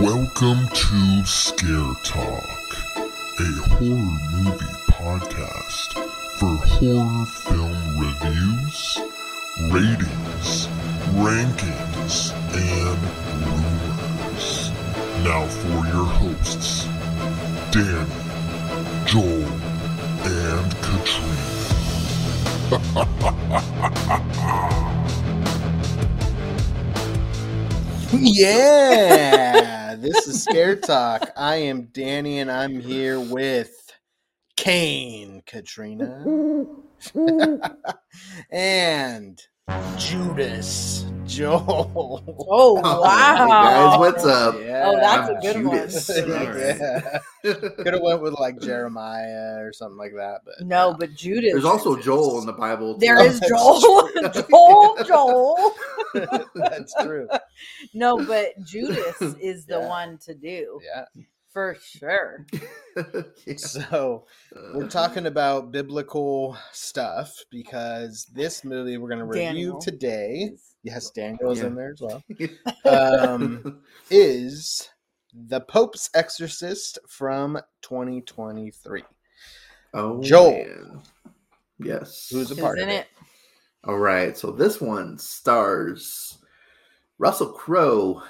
Welcome to Scare Talk, a horror movie podcast for horror film reviews, ratings, rankings, and rumors. Now for your hosts, Danny, Joel, and Katrina. yeah, this is Scare Talk. I am Danny, and I'm here with Kane, Katrina, and Judas, Joel. Oh wow! hey guys, what's up? Yeah. Oh, that's I'm a good Judas. one. Yeah. Could have went with like Jeremiah or something like that, but No, but Judas. There's also Joel in the Bible. too. there is Joel. Joel. Joel. that's true. No, but Judas is the Yeah. one to do Yeah. For sure. Yeah. So we're Uh, talking about biblical stuff because this movie we're going to review Daniel. today. Yes, Daniel's Yeah. in there as well. Um, is The Pope's Exorcist from 2023. oh, Joel. man. Yes. Who's a part Isn't of it? it? All right. So this one stars Russell Crowe.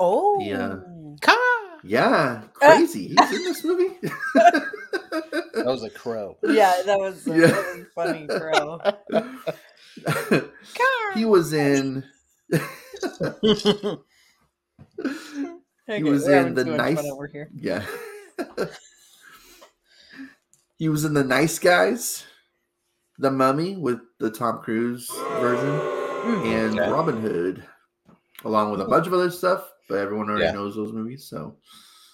Oh. Yeah. Ka! Yeah, Uh, crazy. He's in this movie. That was a crow. Yeah, that was, a Yeah. was funny, crow. he was in. Okay, was in the too much fun nice- over here. Yeah. he was in the Nice Guys, The Mummy with the Tom Cruise version, Mm. and Okay. Robin Hood, along with a bunch of other stuff. But everyone already Yeah. knows those movies, so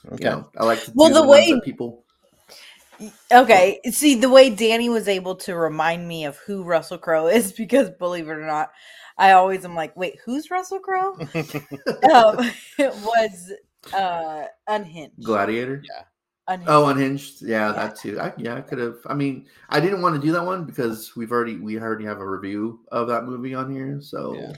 Okay. you know, I like to Well, the the, way- that people. Okay, see the way Danny was able to remind me of who Russell Crowe is because believe it or not, I always am like, wait, who's Russell Crowe? um, it was uh Unhinged. Gladiator. Yeah. Unhinged. Oh, Unhinged. Yeah, Yeah. that too. I, yeah, I could have. I mean, I didn't want to do that one because we've already we already have a review of that movie on here. So Yeah.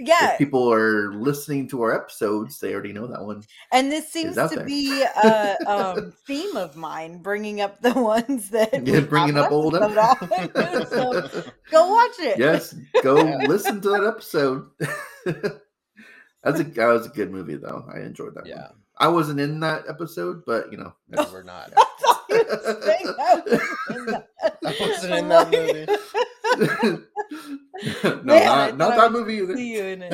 Yeah, if people are listening to our episodes, they already know that one. and this seems to there. be a um, theme of mine, bringing up the ones that Yeah, we bringing up old episode on. so go watch it. yes, go Yeah. listen to that episode. That's a that was a good movie though. I enjoyed that. Yeah. one. I wasn't in that episode, but you know. No, we're not. I thought you were saying I was in that. Wasn't in that like- no, Man, not, not that movie either. See you in it.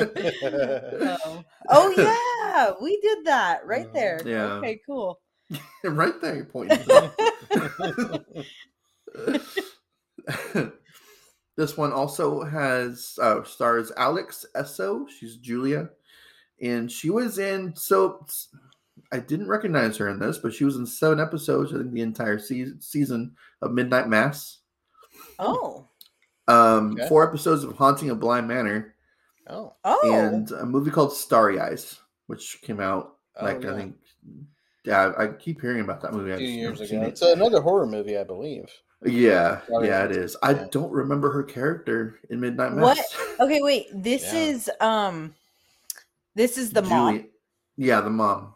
Um, oh yeah, we did that right there. Yeah. Okay, cool. right there, pointing. this one also has uh, stars Alex Essoe. She's Julia, and she was in so. I didn't recognize her in this, but she was in seven episodes. I think the entire season season of Midnight Mass. Oh, Um, Okay. four episodes of Haunting of Bly Manor, oh. oh, and a movie called Starry Eyes, which came out Oh, like yeah. I think. Yeah, I keep hearing about that movie. a I've few years ago. it. It's another horror movie, I believe. Yeah, Starry yeah, it Eyes, is. I yeah. don't remember her character in Midnight Mass. What? Okay. Wait, this Yeah. is um, this is the mom. Yeah, the mom.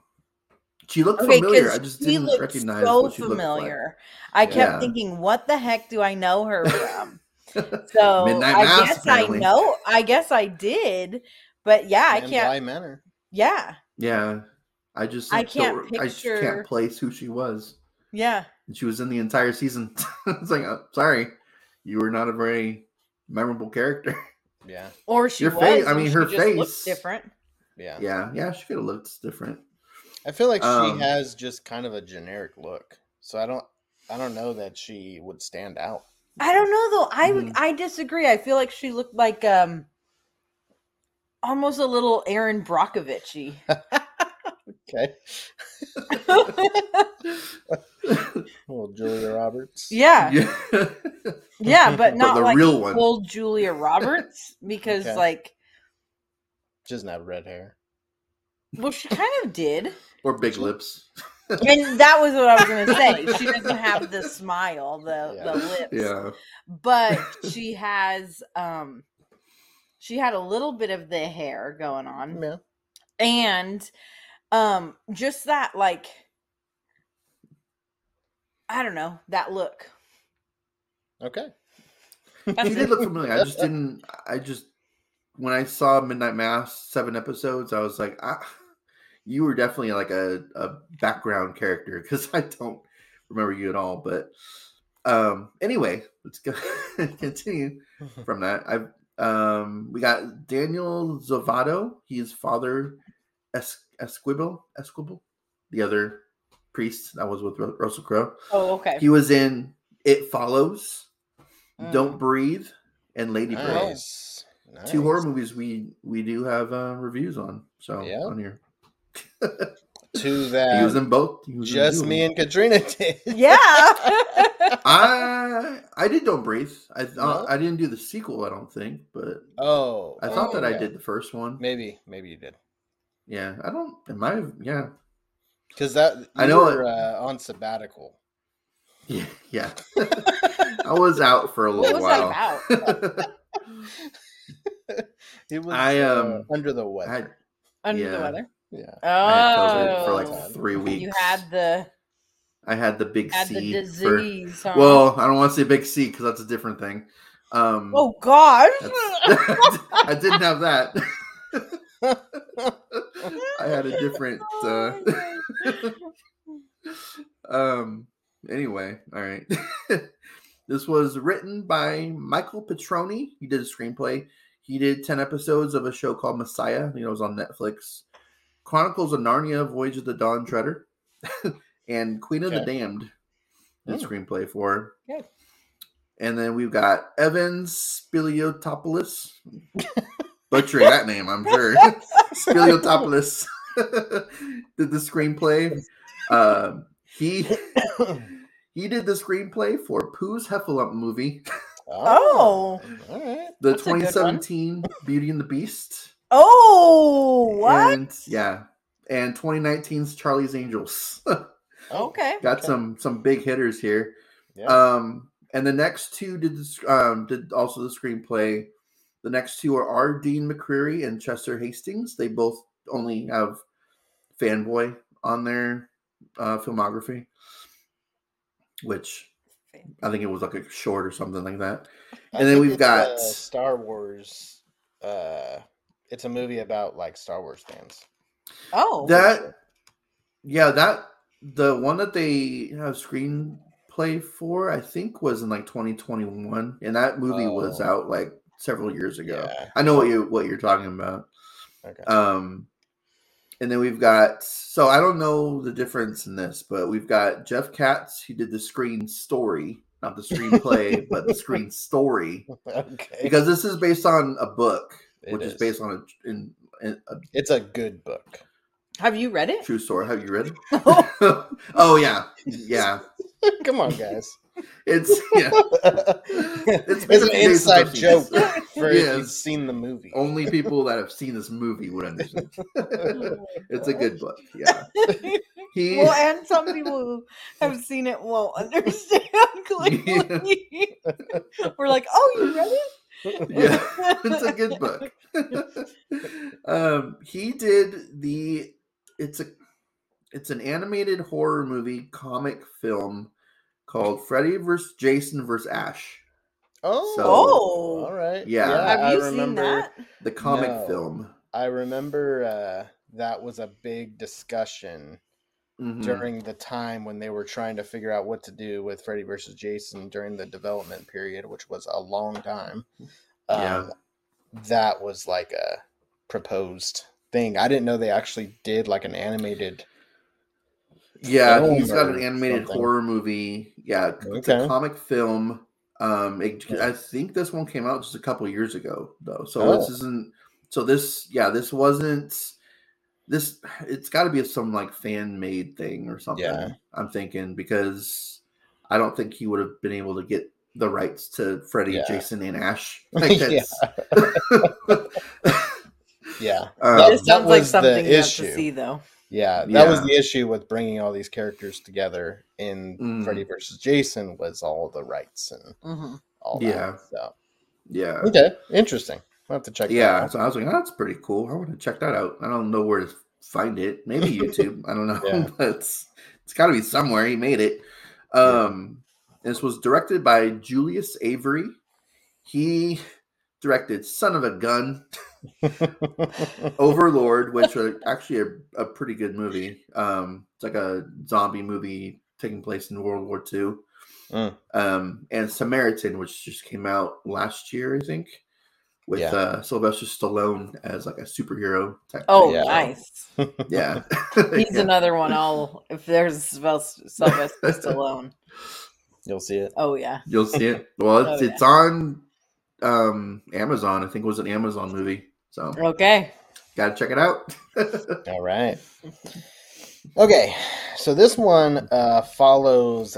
She looked Okay, familiar. I just she didn't looked recognize so what she looked familiar. I kept Yeah. thinking, what the heck do I know her from? So Midnight I Mass, guess apparently. I know. I guess I did, but yeah, I And can't. Bly Manor. Yeah, Yeah, I just I don't- can't I just can't place who she was. yeah. And she was in the entire season. it's like, uh, sorry, you were not a very memorable character. Yeah. Or she Your was. face- I and mean, she her looked face- different. Yeah. yeah, yeah, she could have looked different. I feel like Um, she has just kind of a generic look. So I don't I don't know that she would stand out. I don't know though. I would Mhm. I disagree. I feel like she looked like um almost a little Erin Brockovich Okay. Well, Julia Roberts. yeah. yeah, Yeah, but not the like real one. full Julia Roberts because Okay. like She doesn't have red hair. Well she kind of did. or big lips. And that was what I was gonna say. She doesn't have the smile, the Yeah. the lips. Yeah, But she has um she had a little bit of the hair going on. Yeah. and Um, just that, like, I don't know, that look. Okay. That's She it. did look familiar. I just didn't. I just when I saw Midnight Mass seven episodes, I was like, ah, you were definitely like a, a background character because I don't remember you at all. But um, anyway, let's go continue from that. I've um, we got Daniel Zovato. He's Father es- Esquivel. Esquivel, the other priest that was with Ru- Russell Crowe. Oh, okay. He was in It Follows, Mm. Don't Breathe, and Lady Bird. Nice. Two horror movies we we do have uh, reviews on. So Yeah. on here, Two he that was in both. He just two. me and Katrina did. Yeah. I I did Don't Breathe. I No? I didn't do the sequel. I don't think, but Oh, I thought oh, that I did the first one. Maybe, maybe you did. Yeah, I don't. It might have. Yeah, Because that I know were it- uh, on sabbatical. yeah, yeah. I was out for a what little was while. that about? It was I, uh, um, under the weather. had, Under the weather. Yeah. Oh, I had COVID for Oh. like three weeks. you had the I had the big had the C. for- huh? well, I don't want to say big C because that's a different thing. Um, oh gosh. I didn't have that. I had a different. Uh, um. Anyway, all right. this was written by Michael Petroni. He did a screenplay. He did ten episodes of a show called Messiah. You know, it was on Netflix. Chronicles of Narnia: Voyage of the Dawn Treader, and Queen of the Damned. Did Hmm. screenplay for. Good. And then we've got Evan Spiliotopoulos. Butchering that name, I'm sure. Spiliotopoulos did the screenplay. Um, he he did the screenplay for Pooh's Heffalump movie, Oh. all right. the That's a good one. 2017 Beauty and the Beast, Oh, what? and yeah, and 2019's Charlie's Angels. okay. got Okay. some some big hitters here. Yeah. Um, and the next two did the, um did also the screenplay. The next two are R. Dean McCreary and Chester Hastings. They both only have fanboy on their uh, filmography, which I think it was like a short or something like that. I and then think we've it's, got- uh, Star Wars. Uh, it's a movie about like Star Wars fans. Oh. That yeah, that the one that they have screenplay for, I think, was in like 2021, and that movie was Oh. out like several years ago. Yeah. I know what you what you're talking about. Okay. Um, and then we've got so I don't know the difference in this, but we've got Jeff Katz He did the screen story, not the screenplay, but the screen story, okay. because this is based on a book, It which is. is. based on a, in, in a It's a good book. Have you read it? true story. Have you read it? Oh. oh yeah, yeah. Come on, guys. It's yeah. it's, been a an few days since inside joke this. for if Yes. you've seen the movie. Only people that have seen this movie would understand. it's a good book. Yeah. He well, and some people who have seen it won't understand clearly. We're like, oh, you read it? Yeah, it's a good book. um, he did the. It's a. It's an animated horror movie comic film called Freddy vs. Jason vs. Ash. Oh, So- Oh. all right. Yeah. Have I you remember. seen that? The comic No. film. I remember uh, that was a big discussion Mhm. during the time when they were trying to figure out what to do with Freddy versus Jason during the development period, which was a long time. Yeah. Um, That was like a proposed thing. I didn't know they actually did like an animated. Yeah, he's got an animated something. horror movie. Yeah, it's a comic film. Um, it, I think this one came out just a couple years ago, though. So Oh. this isn't. So this, yeah, this wasn't. This it's got to be some like fan made thing or something. Yeah. I'm thinking because I don't think he would have been able to get the rights to Freddy, Yeah. Jason, and Ash. Like Yeah. that's, Yeah, Um, That- This sounds like was the something you have issue. to see, though. yeah. That was the issue with bringing all these characters together in Mm. Freddy versus Jason was all the rights and hmm all that. Yeah. So yeah. okay, interesting. I'll have to check. that Yeah, so I was like, oh, that's pretty cool. I want to check that out. I don't know where to find it. Maybe YouTube. I don't know. Yeah. but it's it's got to be somewhere. He made it. Um, This was directed by Julius Avery. He directed Son of a Gun, Overlord, which are actually a, a pretty good movie. Um, it's like a zombie movie taking place in World War II. Mm. Um, and Samaritan, which just came out last year, I think, with Yeah. uh, Sylvester Stallone as like a superhero type. Oh, Yeah. nice. yeah. He's Yeah. another one. I'll if there's Sylvester Sylvester Stallone. You'll see it. Oh yeah. You'll see it. Well, it's, Oh, yeah. it's on um, Amazon. I think it was an Amazon movie. So Okay. gotta check it out. All right. Okay, so this one uh, follows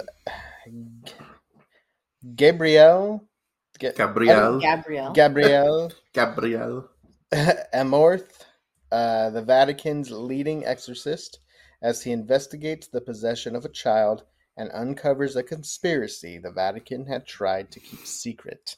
Gabrielle, Ga- Gabriel. Gabrielle. Gabrielle Gabriel. Amorth, uh, the Vatican's leading exorcist, as he investigates the possession of a child and uncovers a conspiracy the Vatican had tried to keep secret.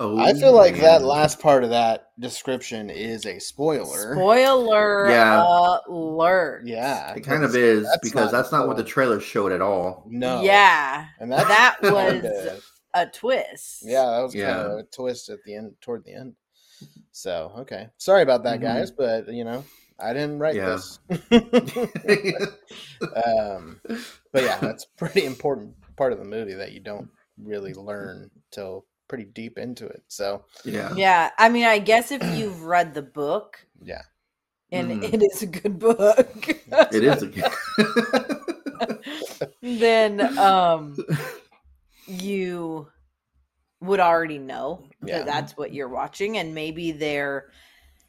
Oh, I feel like that last part of that description is a spoiler. Spoiler Yeah. alert. yeah, It kind of is that's because that's not what the trailer showed at all. No. Yeah. And that, That was kinda- a twist. yeah, that was kind Yeah. of a twist at the end, toward the end. So, okay. Sorry about that, Mhm. guys, but you know, I didn't write Yeah. this. um, but yeah, that's a pretty important part of the movie that you don't really learn till pretty deep into it. So, yeah. Yeah. I mean, I guess if you've read the book, yeah. and Mhm. it is a good book, It is a good. then um you would already know Yeah. that that's what you're watching and maybe their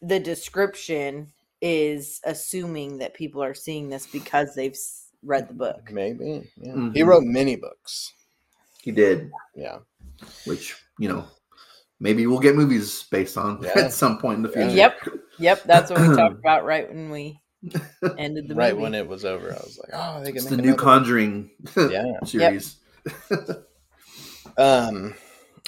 the description is assuming that people are seeing this because they've read the book Maybe. Yeah. He Mhm. wrote many books. he did, Yeah. which you know, maybe we'll get movies based on Yeah. at some point in the future. yep yep that's what we talked about right when we ended the right movie when it was over, I was like, oh, they can It's make the new Conjuring Yeah. series. Um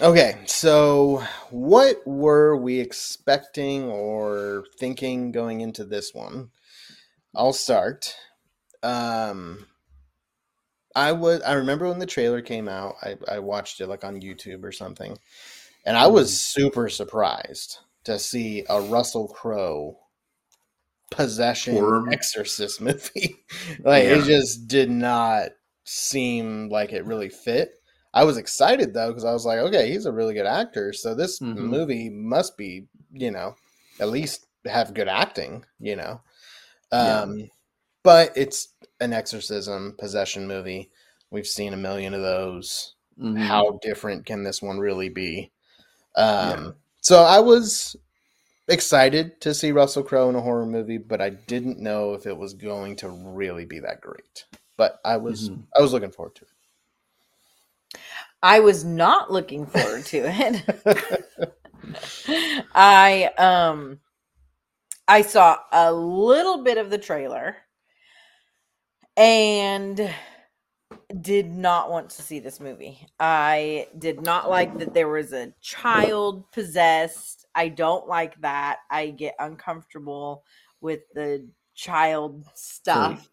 okay, so what were we expecting or thinking going into this one? I'll start. Um I was I remember when the trailer came out, I, I watched it like on YouTube or something. And I was super surprised to see a Russell Crowe possession Horror. exorcist movie. like Yeah. it just did not seem like it really fit. I was excited though because I was like, okay, he's a really good actor, so this Mhm. movie must be, you know, at least have good acting, you know. Yeah. Um, but it's an exorcism possession movie. We've seen a million of those. Mhm. How different can this one really be? Um, Yeah. So I was excited to see Russell Crowe in a horror movie, but I didn't know if it was going to really be that great. But I was Mhm. I was looking forward to it. I was not looking forward to it I um I saw a little bit of the trailer and did not want to see this movie. I did not like that there was a child possessed. I don't like that. I get uncomfortable with the child stuff.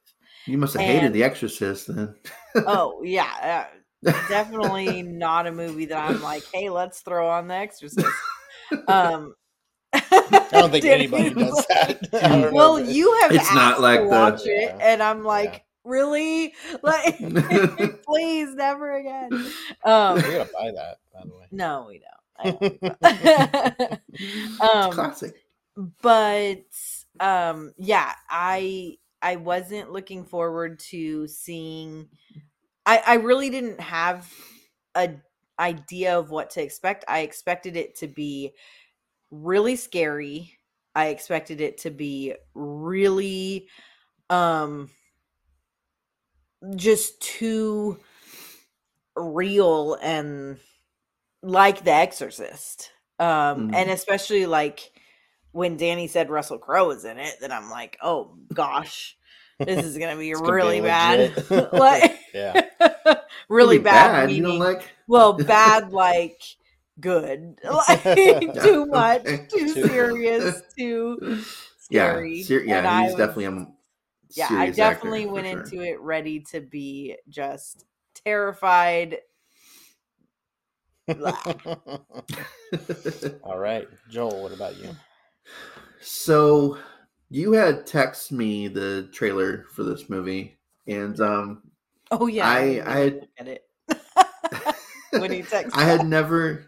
You must have hated The Exorcist then. oh, yeah. Definitely not a movie that I'm like, "Hey, let's throw on The Exorcist." Um I don't think anybody does that. I don't know Well, you have It's asked not like to the- watch it, Yeah. and I'm like, really? Like, please, never again. Um, we gotta buy that, by the way. no, we don't. I don't. um, Classic. but um, yeah, I I wasn't looking forward to seeing. I I really didn't have a idea of what to expect. I expected it to be really scary. I expected it to be really um just too real and like the exorcist. Um Mhm. and especially like when Danny said Russell Crowe was in it, then I'm like, "Oh gosh, this is going to be It's gonna be really bad." like Yeah. really Pretty bad. You don't like? well, bad like good. Like too much, too Too- serious, too scary. Yeah, ser- yeah, and he's was- definitely a yeah. I serious actor, definitely went sure. into it ready to be just terrified. All right, Joel. What about you? so you had text me the trailer for this movie, and um, Oh yeah, I- didn't I had- look at it. when he texted, I had never,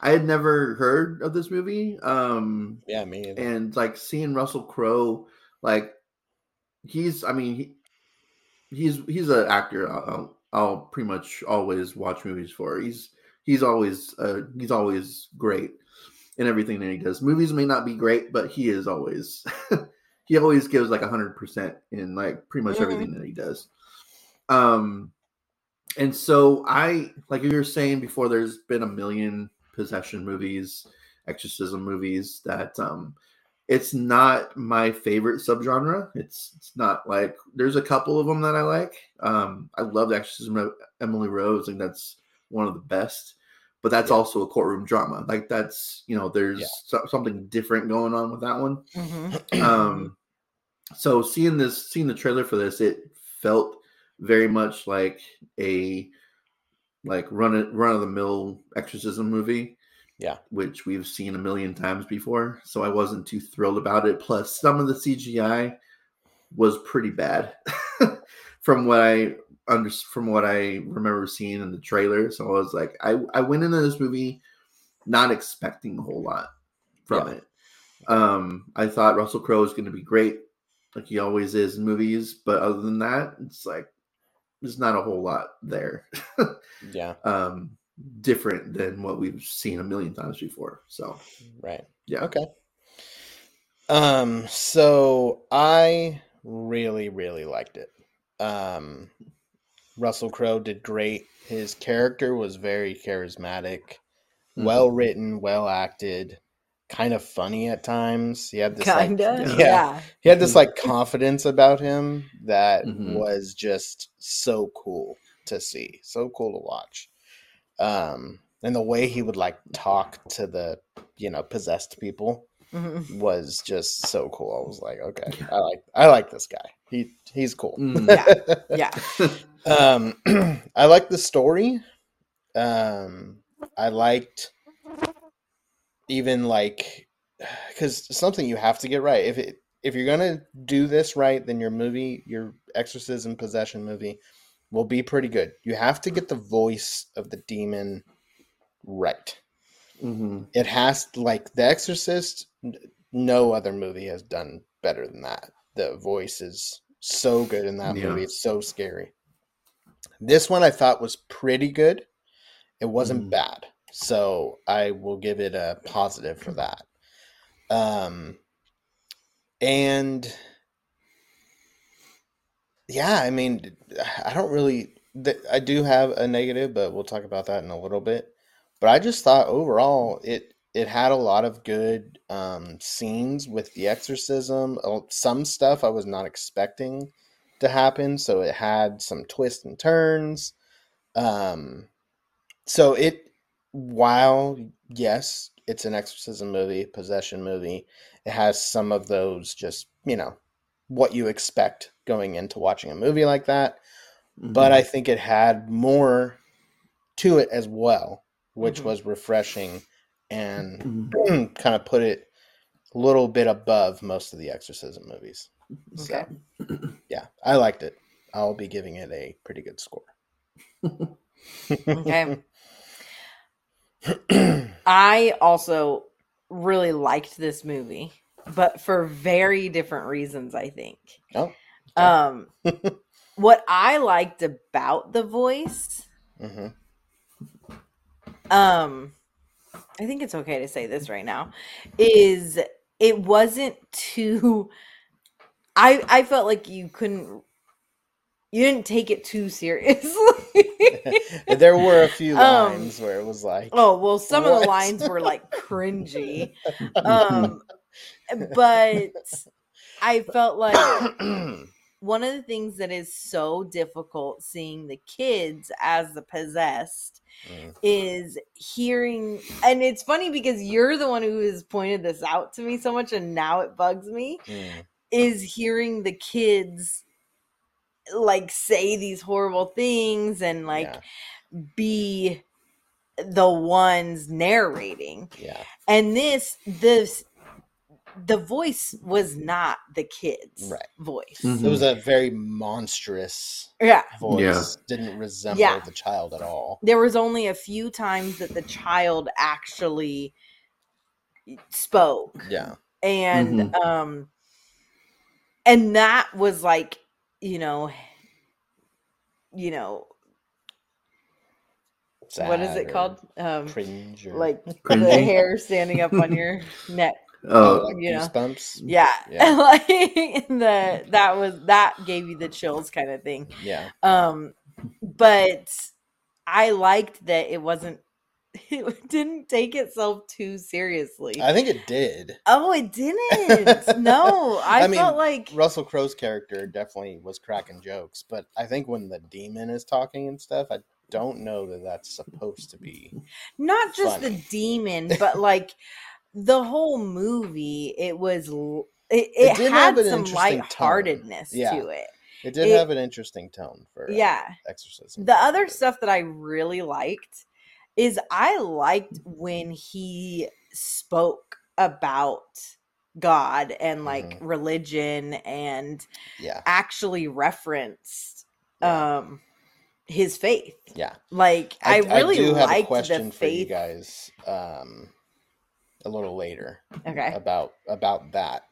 I had never heard of this movie. Um, Yeah, me. Either. and like seeing Russell Crowe, like he's, I mean, he, he's he's an actor. I'll, I'll, I'll pretty much always watch movies for. He's he's always uh, he's always great in everything that he does. Movies may not be great, but he is always he always gives like hundred percent in like pretty much Mhm. everything that he does. Um, and so I like you were saying before, there's been a million possession movies, exorcism movies that um it's not my favorite subgenre. It's it's not like there's a couple of them that I like. Um I love the exorcism of Emily Rose, and that's one of the best. But that's Yeah. also a courtroom drama. Like that's you know, there's Yeah. so- something different going on with that one Mhm. um so seeing this seeing the trailer for this it felt very much like a like run it run of the mill exorcism movie Yeah. which we've seen a million times before so i wasn't too thrilled about it plus some of the cgi was pretty bad from what i under from what i remember seeing in the trailer so i was like i i went into this movie not expecting a whole lot from Yeah. it um, I thought Russell Crowe was going to be great, like he always is in movies. But other than that, it's like there's not a whole lot there. Yeah, um, different than what we've seen a million times before. So right. yeah, Okay. Um, so I really, really liked it. Um, Russell Crowe did great. His character was very charismatic, Mhm. well written, well acted, kind of funny at times. He had this like- Kinda, yeah, yeah. he had this like confidence about him that Mhm. was just so cool to see, so cool to watch. Um, and the way he would like talk to the you know possessed people Mhm. was just so cool. I was like, okay, I like I like this guy. He he's cool. Mm. Yeah. um, I like the story. Um, I liked even like because something you have to get right. If it if you're gonna do this right, then your movie, your exorcism possession movie, will be pretty good. You have to get the voice of the demon right. Mhm. It has like The Exorcist. No other movie has done better than that. The voice is so good in that Yeah. movie. It's so scary. This one I thought was pretty good. It wasn't Mhm. bad, so I will give it a positive for that. Um, and yeah, I mean, I don't really. I do have a negative, but we'll talk about that in a little bit. But I just thought overall it it had a lot of good um, scenes with the exorcism. uh, Some stuff I was not expecting to happen, so it had some twists and turns. Um, so it, while yes, it's an exorcism movie, possession movie, it has some of those just you know what you expect going into watching a movie like that but Mhm. I think it had more to it as well, which Mhm. was refreshing and Mhm. kind of put it a little bit above most of the exorcism movies. So, yeah, I liked it. I'll be giving it a pretty good score. Okay. I also really liked this movie, but for very different reasons, I think. Oh, Um what I liked about the voice, hmm um I think it's okay to say this right now, is it wasn't too I I felt like you couldn't you didn't take it too seriously. there were a few Um, lines where it was like, Oh well, some of the lines were like cringy, um, but I felt like one of the things that is so difficult seeing the kids as the possessed Mm. is hearing and it's funny because you're the one who has pointed this out to me so much and now it bugs me Mm. is hearing the kids like say these horrible things and like Yeah. be the ones narrating yeah. and this this the voice was not the kids Right. voice Mhm. It was a very monstrous yeah voice. Yeah. Didn't resemble Yeah. the child at all. there was only a few times that the child actually spoke Yeah. and um and that was like you know you know what is it called um Cringe or like the hair standing up on your neck oh, Oh, like you know. goosebumps. yeah, Yeah. like the that was that gave you the chills kind of thing Yeah. um but i liked that it wasn't it didn't take itself too seriously I think it did. oh it didn't no i, I mean, felt like Russell Crowe's character definitely was cracking jokes, but I think when the demon is talking and stuff, I don't know that that's supposed to be. not just the demon but like the whole movie it was it, It it, had some lightheartedness Yeah. to it It did It- have an interesting tone for uh, yeah exorcism. the other stuff that I really liked is I liked when he spoke about God and like Mhm. religion and Yeah. actually referenced Yeah. um his faith. Yeah. Like I, really do have a liked question the for you faith. guys um, a little later Okay. about about that,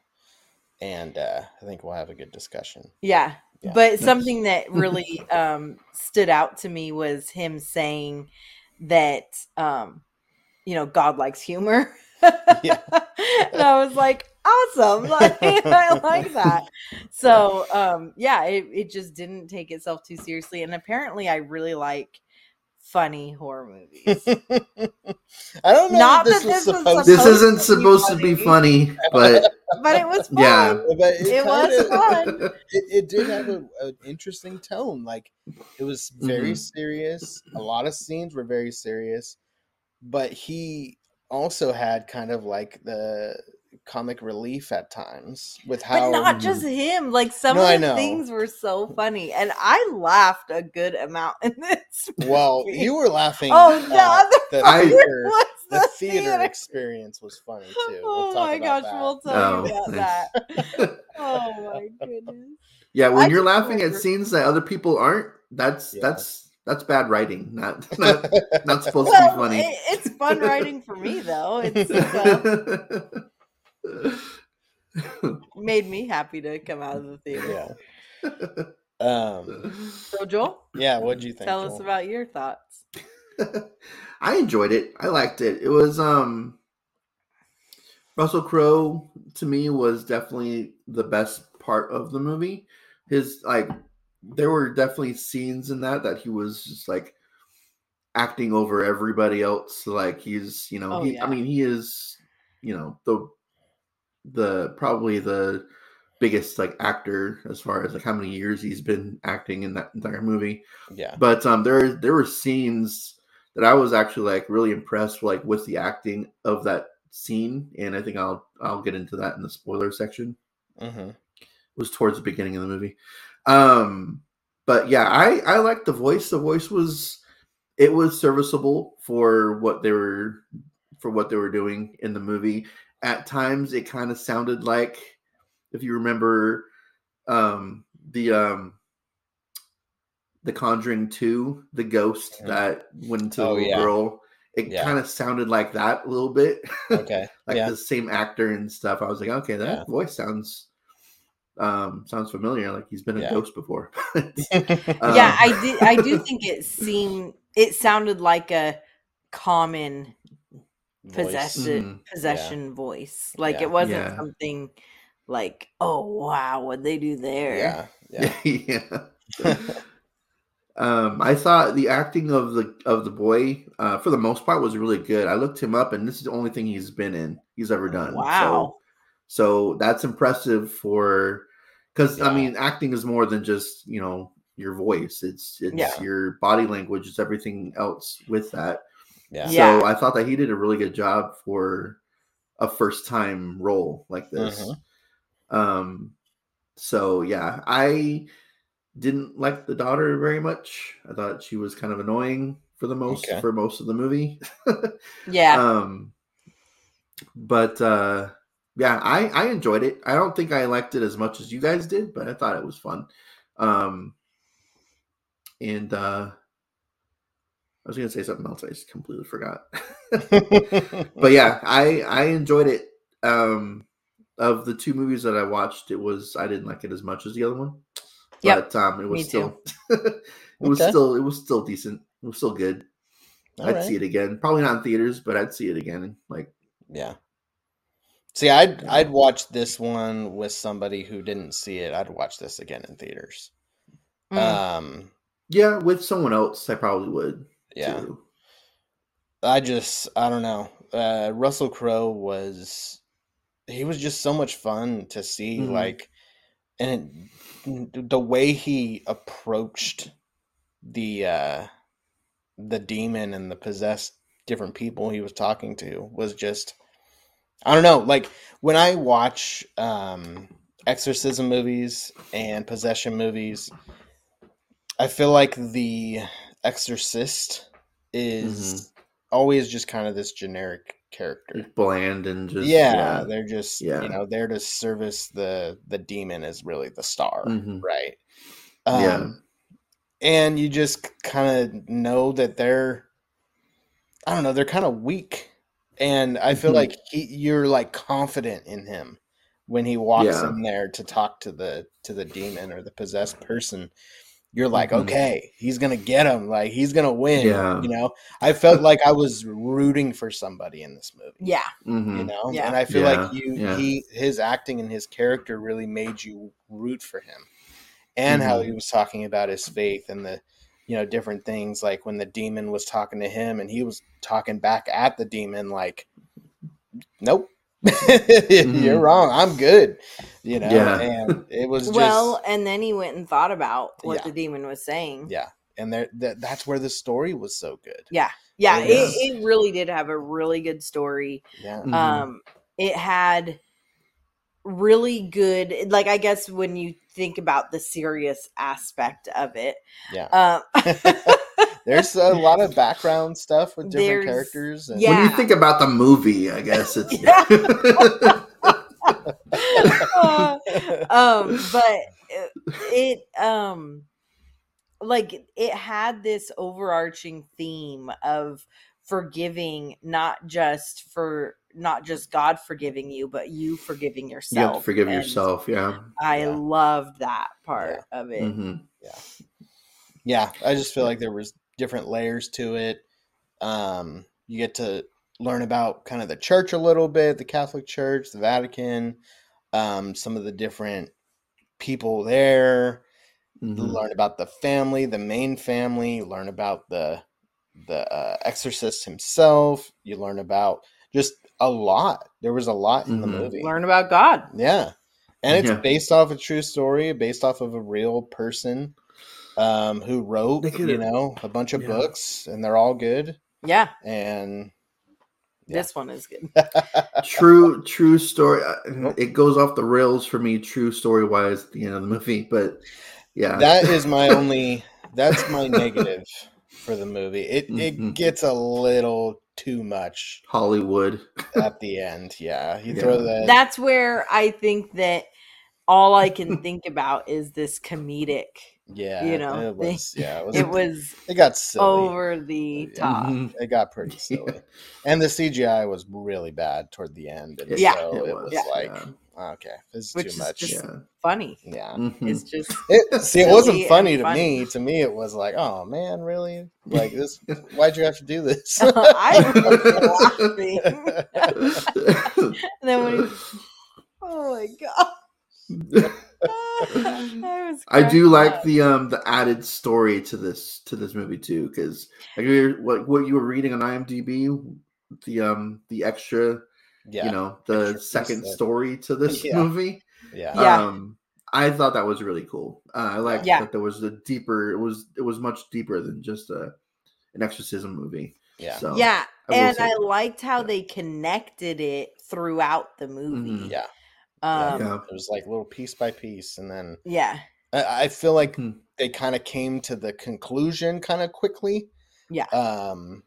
and uh, I think we'll have a good discussion. Yeah. Yeah. But something that really um stood out to me was him saying that um you know God likes humor. Yeah. and I was like, awesome. Like I like that. So um yeah, it, it just didn't take itself too seriously. And apparently I really like funny horror movies. I don't know. Not if this that was this was supposed. this isn't to be supposed to be funny, but but it was fun. Yeah. but it, It was kinda- fun. It, it did have a- an interesting tone. Like it was very Mhm. serious. A lot of scenes were very serious, but he also had kind of like the comic relief at times with how. But not just him. Like some No, of the know. things were so funny, and I laughed a good amount in this. Well, you were laughing. Oh, the other the I- was the the theater theater. experience was funny too. We'll oh talk my about gosh, that. we'll talk Oh, about nice. that. Oh my goodness. yeah, I when you're just laughing at remember- scenes that other people aren't, that's Yeah. that's that's bad writing. Not not, not supposed Well, to be funny. it, it's fun writing for me though. It's uh, made me happy to come out of the theater. yeah. Um. So Joel, Yeah. What'd you think? tell us about your thoughts. I enjoyed it. I liked it. It was um Russell Crowe to me was definitely the best part of the movie. His like there were definitely scenes in that that he was just like acting over everybody else. Like he's, you know, Oh, he, yeah. I mean, he is, you know, the the probably the biggest like actor as far as like how many years he's been acting in that entire movie Yeah. but um there there were scenes that I was actually like really impressed like with the acting of that scene and I think I'll I'll get into that in the spoiler section. Hmm it was towards the beginning of the movie. Um but yeah I I liked the voice. The voice was it was serviceable for what they were for what they were doing in the movie. At times it kind of sounded like if you remember um the um the conjuring 2 the ghost Mhm. that went into the Oh, little yeah. girl it Yeah. kind of sounded like that a little bit Okay. like yeah. the same actor and stuff i was like okay that Yeah. voice sounds um sounds familiar like he's been a Yeah. ghost before yeah, Um, I did. I do think it seemed. It sounded like a common Voice. possession Mhm. possession voice. Like Yeah. it wasn't Yeah. something like, oh wow, what they do there? Yeah. Yeah. yeah. Um, I thought the acting of the of the boy, uh, for the most part, was really good. I looked him up, and this is the only thing he's been in, he's ever done. Wow. So, that's impressive for because I mean, acting is more than just you know your voice. It's it's Yeah. your body language. It's everything else with that. Yeah. Yeah. So I thought that he did a really good job for a first time role like this. Mhm. Um, so yeah, I didn't like the daughter very much. I thought she was kind of annoying for the most Okay. for most of the movie. Yeah. um, but uh, yeah, I I enjoyed it. I don't think I liked it as much as you guys did, but I thought it was fun. Um, and uh, I was gonna say something else. I just completely forgot. but yeah, I I enjoyed it. Um, of the two movies that I watched, it was I didn't like it as much as the other one. Yep, But um, it was still it was Okay. still it was still decent. It was still good. All I'd right. see it again. Probably not in theaters, but I'd see it again. Like Yeah. See, I'd I'd watch this one with somebody who didn't see it. I'd watch this again in theaters. Mm. Um, yeah, with someone else, I probably would. yeah. too. I just I don't know. Uh, Russell Crowe was he was just so much fun to see. Mhm. Like, and it, the way he approached the uh, the demon and the possessed different people he was talking to was just I don't know. Like when I watch um, exorcism movies and possession movies, I feel like the exorcist is always just kind of this generic character. Bland and just yeah, they're just Yeah. you know there to service the the demon is really the star, Mhm. right? Yeah. Um, and you just kind of know that they're I don't know they're kind of weak, and I feel Mhm. like he, you're like confident in him when he walks Yeah. in there to talk to the to the demon or the possessed person. You're like, Mhm. okay, he's gonna get him. Like he's gonna win. Yeah. You know, I felt like I was rooting for somebody in this movie yeah. Mhm. you know Yeah. and i feel Yeah, like you yeah. he his acting and his character really made you root for him and how Mhm. he was talking about his faith and the you know different things like when the demon was talking to him and he was talking back at the demon like nope you're wrong i'm good you know Mm-hmm. Yeah. and it was just Well, and then he went and thought about what Yeah. the demon was saying. yeah and there that, that's where the story was so good Yeah. Yeah. Yeah. It, it really did have a really good story. yeah Mhm. Um, it had really good, like, I guess when you think about the serious aspect of it, yeah um, there's a lot of background stuff with different There's- characters and yeah. When you think about the movie, I guess it's uh, um but it, it um like it had this overarching theme of forgiving not just for not just god forgiving you but you forgiving you yourself have to forgive And yourself. Yeah. i Yeah. loved that part of it Mhm. yeah i just feel like there was different layers to it um you get to learn about kind of the church a little bit the catholic church the vatican um some of the different people there Mhm. learn about the family the main family learn about the the uh, exorcist himself you learn about just a lot there was a lot in the Mhm. movie learn about god yeah. And it's Yeah. based off a true story, based off of a real person um, who wrote, you know, a bunch of Yeah. books, and they're all good. yeah And Yeah. this one is good True, true story. uh, It goes off the rails for me, true story wise, at the end of the movie. But yeah, that is my only. That's my negative for the movie. It Mhm. it gets a little too much Hollywood. at the end. Yeah, you Yeah. throw that. that's where i think that all i can think about is this comedic yeah, you know, it was. Yeah, it was. it was it got silly. over the Yeah. top Mhm. It got pretty silly, and the CGI was really bad toward the end. And Yeah. so it, It was, was, like, yeah. okay, this is Which too much. just- Yeah. funny yeah, Mhm. it's just It, see, it wasn't funny to funny. me. To me, it was like, oh man, really? Like this? Why'd you have to do this? I was laughing. And then when he, oh my god, I, do cracking like the um the added story to this to this movie too because like what what you were reading on IMDb the um the extra yeah, you know the Extra second that- story to this Yeah. movie yeah, Yeah. um I thought that was really cool. Uh, I like Yeah. that there was a deeper. It was it was much deeper than just a an exorcism movie. Yeah. So yeah, I and I liked how Yeah. they connected it throughout the movie. Mhm. Yeah. Um, Yeah. It was like little piece by piece, and then yeah, I, I feel like Hmm. they kind of came to the conclusion kind of quickly. Yeah. Um,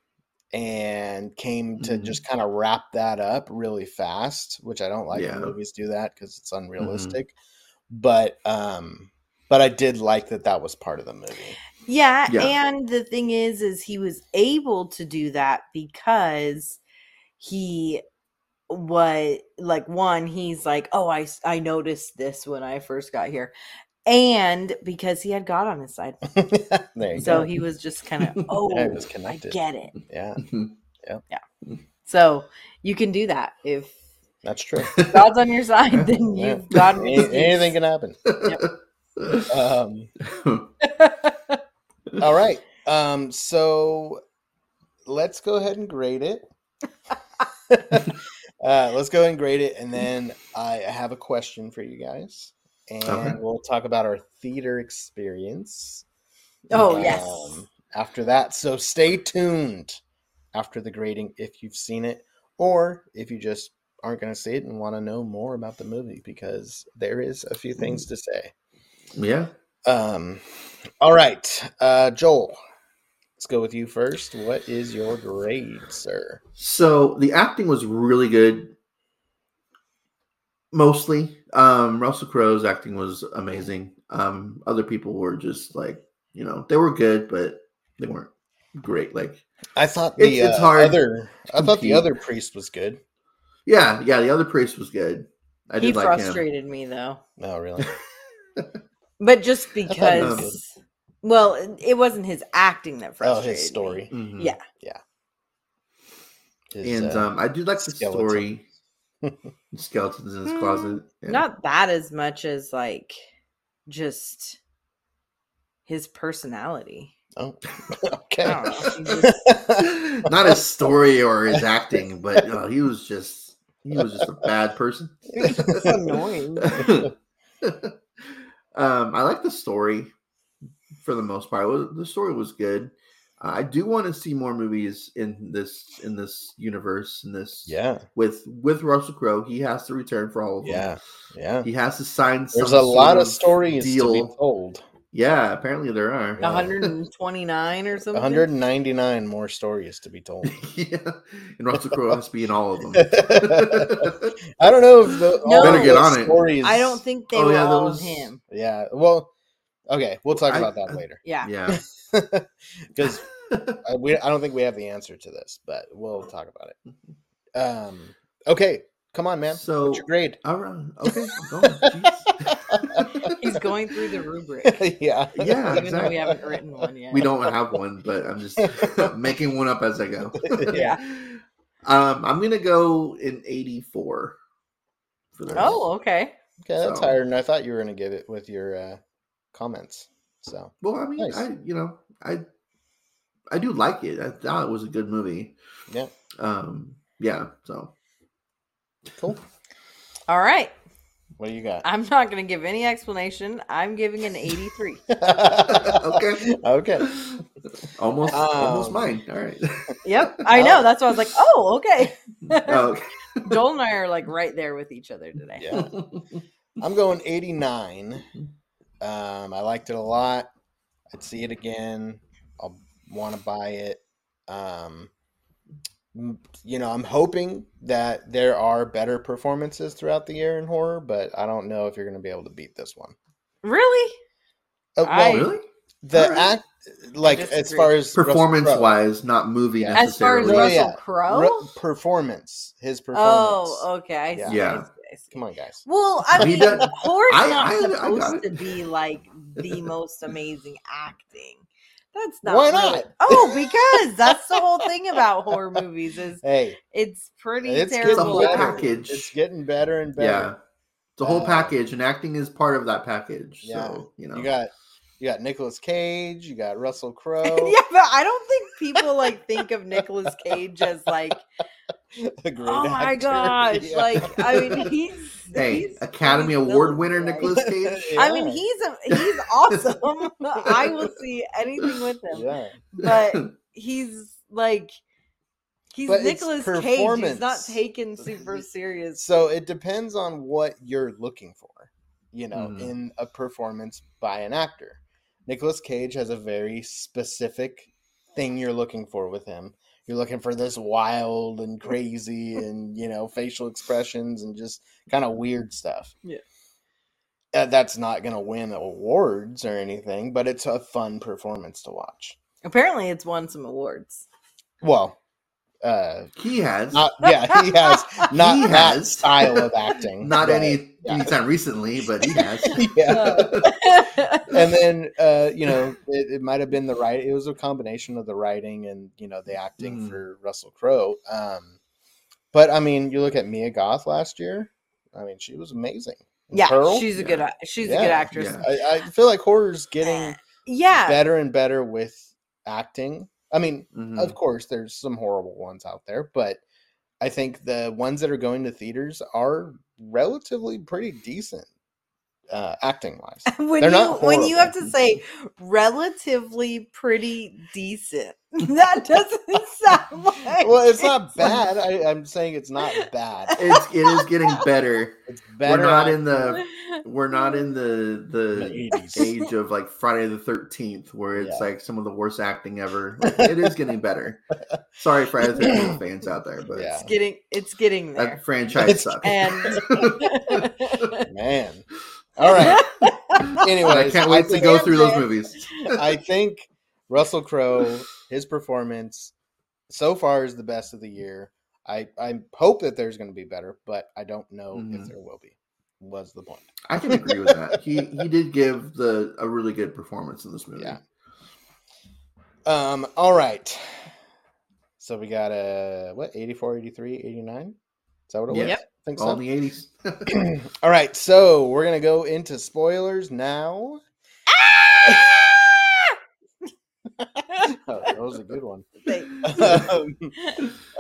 and came to Mhm. just kind of wrap that up really fast, which I don't like Yeah. movies do that because it's Mm-hmm. unrealistic. But um, but I did like that that was part of the movie. yeah, Yeah. and the thing is, is he was able to do that because he was like one he's like oh i i noticed this when i first got here and because he had god on his side there you so go. he was just kind of oh Yeah, it was i get it Yeah, yeah yeah so you can do that if that's true. god's on your side then you've got Any- anything can happen. Um, all right. Um, so let's go ahead and grade it. Uh, let's go and grade it, and then I have a question for you guys, and Okay. we'll talk about our theater experience. oh yes Um, after that, so stay tuned after the grading if you've seen it, or if you just aren't going to see it and want to know more about the movie, because there is a few things to say. yeah. Um, all right, uh, Joel, let's go with you first. What is your grade, sir? So the acting was really good. Mostly, um, Russell Crowe's acting was amazing. Um, other people were just like, you know, they were good, but they weren't great. Like, I thought the It's- it's uh, hard other. I thought the other priest was good. yeah, yeah, the other priest was good. I he did like him. frustrated me though No, really. but just thought he because well it- it wasn't his acting that frustrated. oh, frustrated his me. story. Mhm. yeah His, and uh, um, I do like the story. Skeletons in his Mm, closet. Yeah. not that as much as like just his personality oh, I okay. don't know, just- not his story or his acting, but uh, he was just he was just a bad person. It's annoying. um, I like the story for the most part. The story was good. I do want to see more movies in this in this universe in this yeah, with with Russell Crowe. He has to return for all of them. yeah, yeah. He has to sign. There's some a lot of stories to be told. Yeah, apparently there are. 129 or something 199 more stories to be told. yeah, and Russell Crowe has to be in all of them. I don't know if the, No. all Better get those on it. i don't think they Oh, were yeah, all those- him Yeah. Well, okay. We'll talk I- about that later yeah yeah. because I, we, I don't think we have the answer to this, but we'll talk about it. Um. Okay. Come on, man. So- What's your grade? All right. Okay. I'm going. Jeez. he's going through the rubric yeah. Yeah, even though we haven't written one yet we don't have one, but I'm just making one up as I go. Yeah. Um, I'm gonna go in 84 for oh okay Okay, that's So- higher than I thought you were going to give it with your uh, comments. So Well, I mean, Nice. I you know, I I do like it. I thought it was a good movie. yeah, Um, yeah. So cool. all right What do you got? i'm not going to give any explanation i'm giving an 83 okay. Okay. Almost, almost Um, mine. All right. yep i know that's why i was like oh okay Oh, okay. joel and i are like right there with each other today Yeah. I'm going 89. Um, I liked it a lot. I'd see it again. I'll want to buy it. Um, you know, I'm hoping that there are better performances throughout the year in horror, but I don't know if you're going to be able to beat this one. really Uh, I- well, really? the Alright. act, like as far as performance wise, not movie Yeah. as far as. Russell- russell crowe Ru- performance, his performance. oh okay I Yeah. see, Yeah. I see, I see. Come on, guys. Well, I mean, does- horror's I- not I- I supposed to be like the most amazing acting. That's not Why really- not? Oh, because that's the whole thing about horror movies is Hey, it's pretty it's terrible. getting whole better. package. It's getting better and better. Yeah. It's a whole Uh, package, and acting is part of that package. Yeah. So, you know. You got you got Nicolas Cage, you got Russell Crowe. yeah, but I don't think people like think of Nicolas Cage as like A great oh my actor. gosh! Yeah. Like, I mean, he's Hey, he's Academy he's Award villain, winner right? Nicolas Cage. I mean, he's a, he's awesome. I will see anything with him, yeah. but he's like he's But it's Nicolas Cage. He's not taken super serious. So it depends on what you're looking for, you know, Mhm. in a performance by an actor. Nicolas Cage has a very specific thing you're looking for with him. You're looking for this wild and crazy and, you know, facial expressions and just kind of weird stuff. Yeah. Uh, that's not going to win awards or anything, but it's a fun performance to watch. Apparently, it's won some awards. Well, uh, he has not, yeah, he has not He has. style of acting. not but- any yeah. anytime recently, but he has. yeah. And then uh, you know it, it might have been the right it was a combination of the writing and you know the acting Mhm. for russell crowe um, but i mean you look at mia goth last year i mean she was amazing In yeah, Pearl, she's a Yeah. good ac- she's a good actress. yeah. I, I feel like horror's getting Yeah, better and better with acting i mean Mhm. of course there's some horrible ones out there but i think the ones that are going to theaters are relatively pretty decent uh, acting wise when They're you not when you have to say relatively pretty decent, that doesn't sound like well, it's not bad. I, I'm saying it's not bad. It's it is getting better. It's better. We're not in the we're not in the the The age of like Friday the Thirteenth where it's Yeah. like some of the worst acting ever. Like, it is getting better. Sorry, Friday the Thirteenth fans out there, but Yeah. it's getting it's getting there. that franchise It's- sucks. And man. All right. anyway, I can't wait to go through those movies. I think Russell Crowe, his performance so far is the best of the year. I I hope that there's going to be better, but I don't know if Mhm. there will be. Was the point? I can agree with that. He he did give the a really good performance in this movie. Yeah. Um. All right. So we got a what? 84, 83, 89? Is that what it was? Yep. I think All so. in the eighties. All right, so we're gonna go into spoilers now. Oh, that was a good one. Um,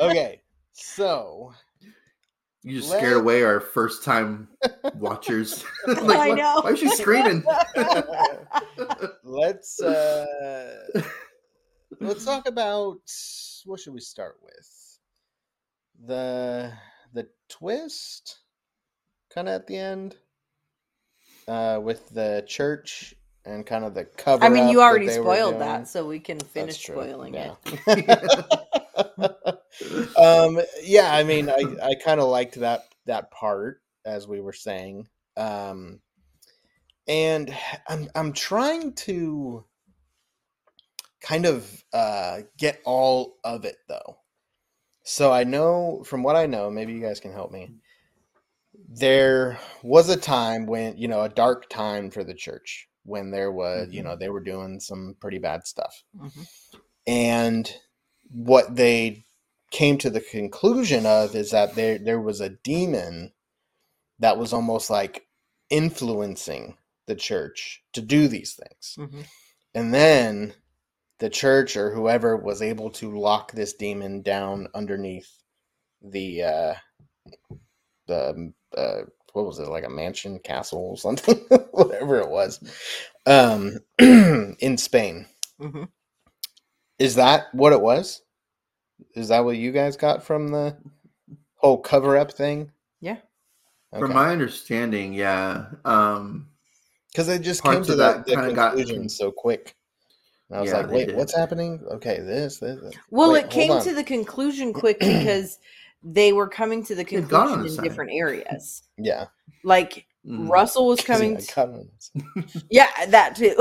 okay, so You just Let- scared away our first time watchers. like, I why- know. Why is she screaming? let's uh let's talk about what should we start with? The the twist kind of at the end uh with the church and kind of the cover I mean, you up that already spoiled that, so we can finish spoiling it. um yeah i mean i i kind of liked that that part as we were saying. Um and i'm i'm trying to kind of uh get all of it though so i know from what i know maybe you guys can help me there was a time when you know a dark time for the church when there was you know they were doing some pretty bad stuff Mhm. and what they came to the conclusion of is that there there was a demon that was almost like influencing the church to do these things Mhm. and then the church or whoever was able to lock this demon down underneath the uh the uh what was it like a mansion castle or something whatever it was um in spain Mhm. is that what it was is that what you guys got from the whole cover up thing Yeah. From my understanding, yeah. Um, because it just came to of that, that the kinda got conclusion so quick and i was Yeah, like wait did. what's happening okay this this, this. Well, Wait, it came on. to the conclusion quick because they were coming to the They'd gone on conclusion in different areas. yeah Like mhm. Russell was coming. yeah. Yeah, that too.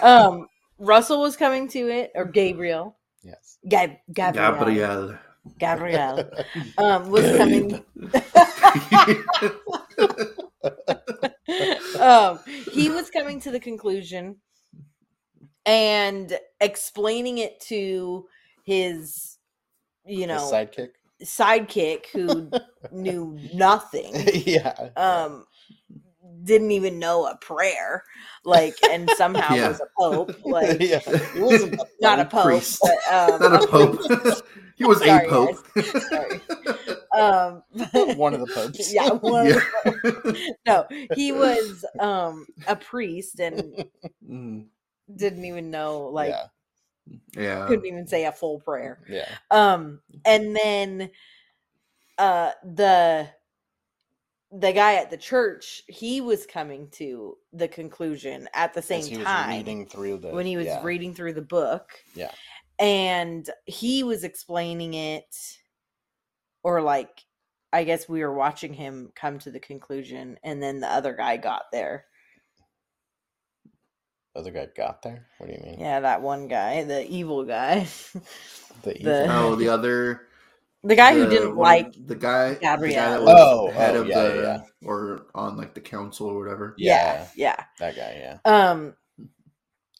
um, Russell was coming to it, or Gabriel. yes Gab- Gabriel. Gabrielle. Gabriel. Um, was coming. um, he was coming to the conclusion and explaining it to his, you The know, sidekick sidekick who knew nothing. yeah Um, didn't even know a prayer, like, and somehow Yeah. was a pope, like, yeah, wasn't a not a pope. pope, priest. but um, Not a pope. he was Sorry, a pope. Sorry. um, one of the popes. yeah, one of Yeah. the- no, he was um a priest and Mm, didn't even know, like, yeah, yeah. couldn't even say a full prayer. yeah, um and then uh the the guy at the church he was coming to the conclusion at the same As he was time reading through the when he was yeah. reading through the book Yeah. and he was explaining it or like i guess we were watching him come to the conclusion and then the other guy got there Other guy got there. What do you mean? yeah that one guy the evil guy The the- evil- Oh, the other the guy who didn't one- like the guy, the guy Gabrielle. that was Oh, head oh, of yeah, the yeah, or on like the council or whatever. yeah yeah that guy. Yeah, Um,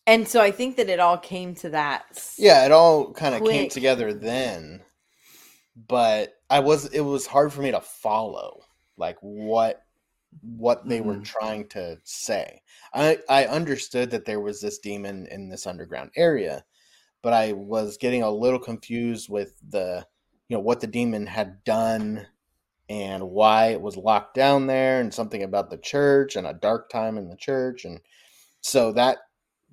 and so I think that it all came to that. yeah. It all kind of came together then, but I was. It was hard for me to follow, like what what they were Mhm. trying to say. I I understood that there was this demon in this underground area, but I was getting a little confused with the you know what the demon had done and why it was locked down there and something about the church and a dark time in the church and so that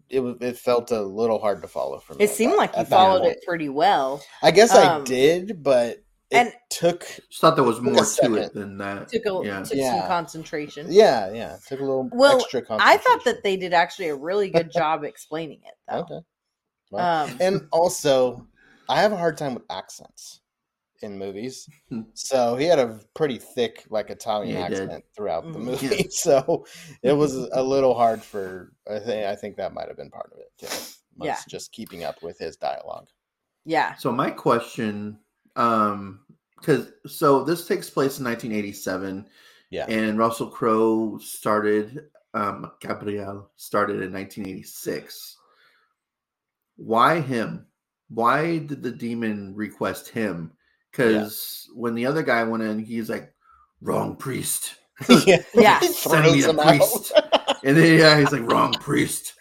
it was it felt a little hard to follow for me. It seemed that- like you followed it pretty well. I guess I um, did, but it and- took Just thought there was more to second. it than that. Took a yeah. took Yeah. some concentration. yeah, yeah, it took a little Well, extra I thought that they did actually a really good job explaining it, though. Okay. Well, Um, and also, I have a hard time with accents in movies. Hmm. So he had a pretty thick, like Italian Yeah, he did. accent throughout the Mhm. movie. Yeah. So it was a little hard for. I think I think that might have been part of it. Too. Yeah. just keeping up with his dialogue. yeah, So my question, um, because so this takes place in 1987, Yeah. and Russell Crowe started, um, Gabrielle started in 1986. Why him? Why did the demon request him? Because when the other guy went in, he's like, "Wrong priest." yeah, Yeah. Send me throws the him out. priest. And then yeah, he's like, "Wrong priest."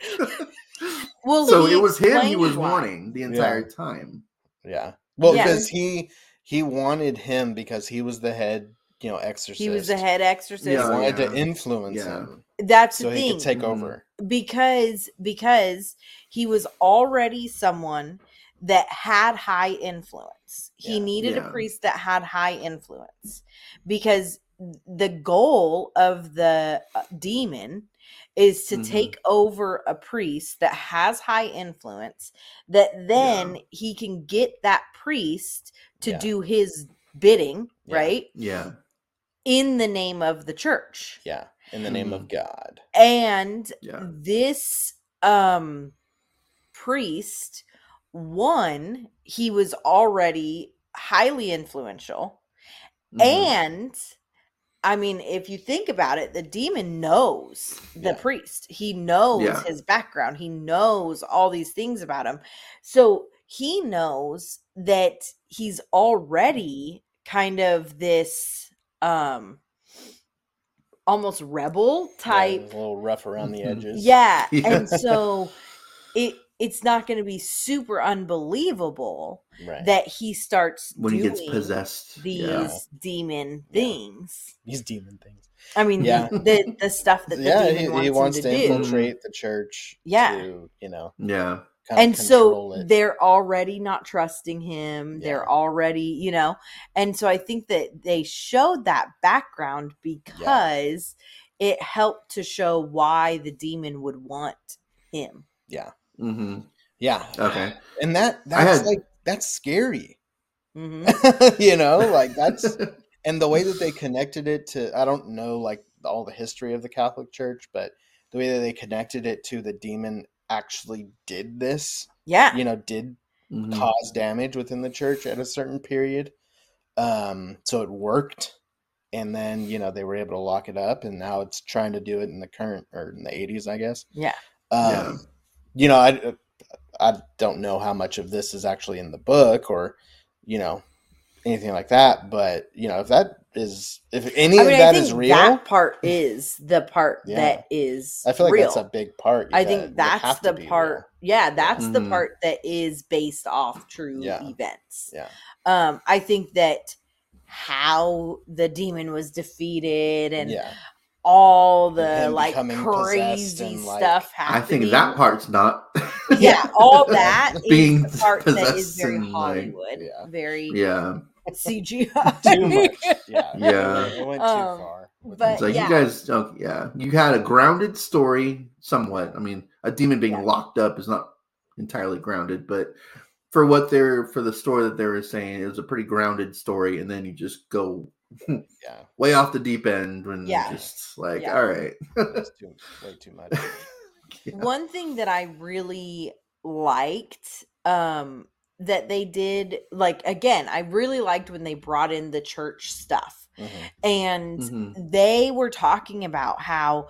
well, so it was him he was why. warning the entire time. yeah. Well, Yeah. because he he wanted him because he was the head, you know, exorcist. He was the head exorcist. He wanted yeah. to influence Yeah. him That's the so he could take Mhm. over. because because he was already someone that had high influence. He Yeah. needed a priest that had high influence because the goal of the uh, demon is to Mhm. take over a priest that has high influence that then he can get that priest to Yeah. do his bidding, Yeah. right? Yeah. In the name of the church Yeah, in the name of God. and Yeah. this um priest one he was already highly influential Mhm. and i mean if you think about it the demon knows the Yeah. priest he knows Yeah. his background he knows all these things about him so he knows that he's already kind of this um almost rebel Yeah, type a little rough around the edges. yeah, Yeah. and so it it's not going to be super unbelievable right. that he starts when he gets possessed. these yeah. demon Yeah. things. These demon things. I mean, Yeah. the the stuff that the yeah, demon he, wants, he him wants to, to, do. infiltrate the church. Yeah. to you know, Yeah. kind and of so it. they're already not trusting him Yeah. they're already you know and so i think that they showed that background because it helped to show why the demon would want him yeah, hmm yeah. Okay. And that that's had- like that's scary. hmm you know, like that's and the way that they connected it to I don't know like all the history of the Catholic Church, but the way that they connected it to the demon actually did this, yeah you know, did Mhm. cause damage within the church at a certain period. Um, so it worked. And then, you know, they were able to lock it up and now it's trying to do it in the current or in the 80s, I guess. yeah Um, Yeah. You know, I I don't know how much of this is actually in the book or, you know, anything like that. But you know, if that is if any I of mean, I that think is real. that part is the part Yeah. that is. I feel like real. that's a big part. I think that's the part. real. Yeah, that's the Mhm. part that is based off true Yeah. events. Yeah. Um, I think that how the demon was defeated and yeah, all the like crazy and, like- stuff I think that part's not. yeah, all that Being the part that is possessed very and, like, Hollywood, yeah. very yeah. CGI. too much. Yeah, Yeah. it went too Um, far. but it. It's like yeah. you guys, don't, yeah, you had a grounded story, somewhat. I mean, a demon being Yeah. locked up is not entirely grounded, but for what they're for the story that they were saying, it was a pretty grounded story, and then you just go yeah, way off the deep end when Yeah. you're just like, Yeah. all right, too way too much. Yeah. One thing that I really liked um that they did like again, I really liked when they brought in the church stuff. Mhm. And Mhm. they were talking about how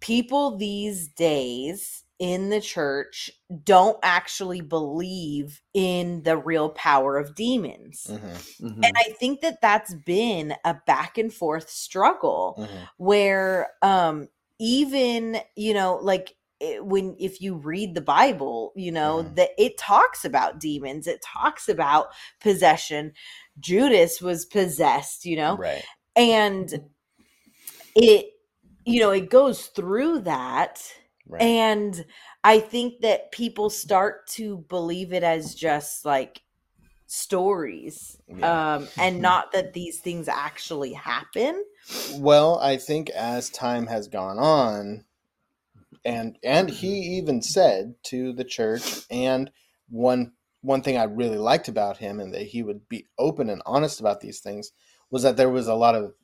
people these days in the church don't actually believe in the real power of demons. Mhm. Mhm. And I think that that's been a back and forth struggle Mhm. where um even you know like it, when if you read the bible you know Mhm. that it talks about demons it talks about possession judas was possessed you know Right. and it you know it goes through that Right. and i think that people start to believe it as just like stories Yeah. um and not that these things actually happen Well, I think as time has gone on, and and he even said to the church, and one one thing I really liked about him, and that he would be open and honest about these things, was that there was a lot of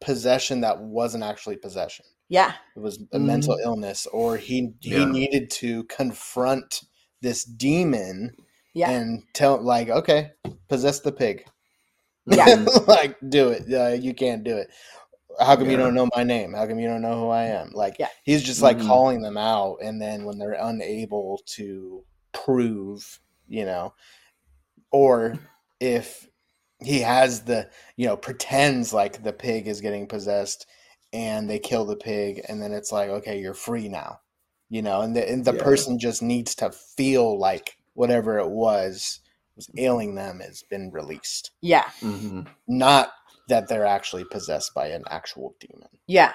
possession that wasn't actually possession. Yeah It was a mental illness, or he he Yeah. needed to confront this demon yeah and tell like, okay, possess the pig. Yeah. like do it. Uh, you can't do it. How come you don't know my name? How come you don't know who I am? Like Yeah. he's just like Mhm. calling them out, and then when they're unable to prove, you know, or if he has the, you know, pretends like the pig is getting possessed, and they kill the pig, and then it's like, okay, you're free now, you know, and the and the Yeah. person just needs to feel like whatever it was was ailing them has been released yeah Mhm. not that they're actually possessed by an actual demon. yeah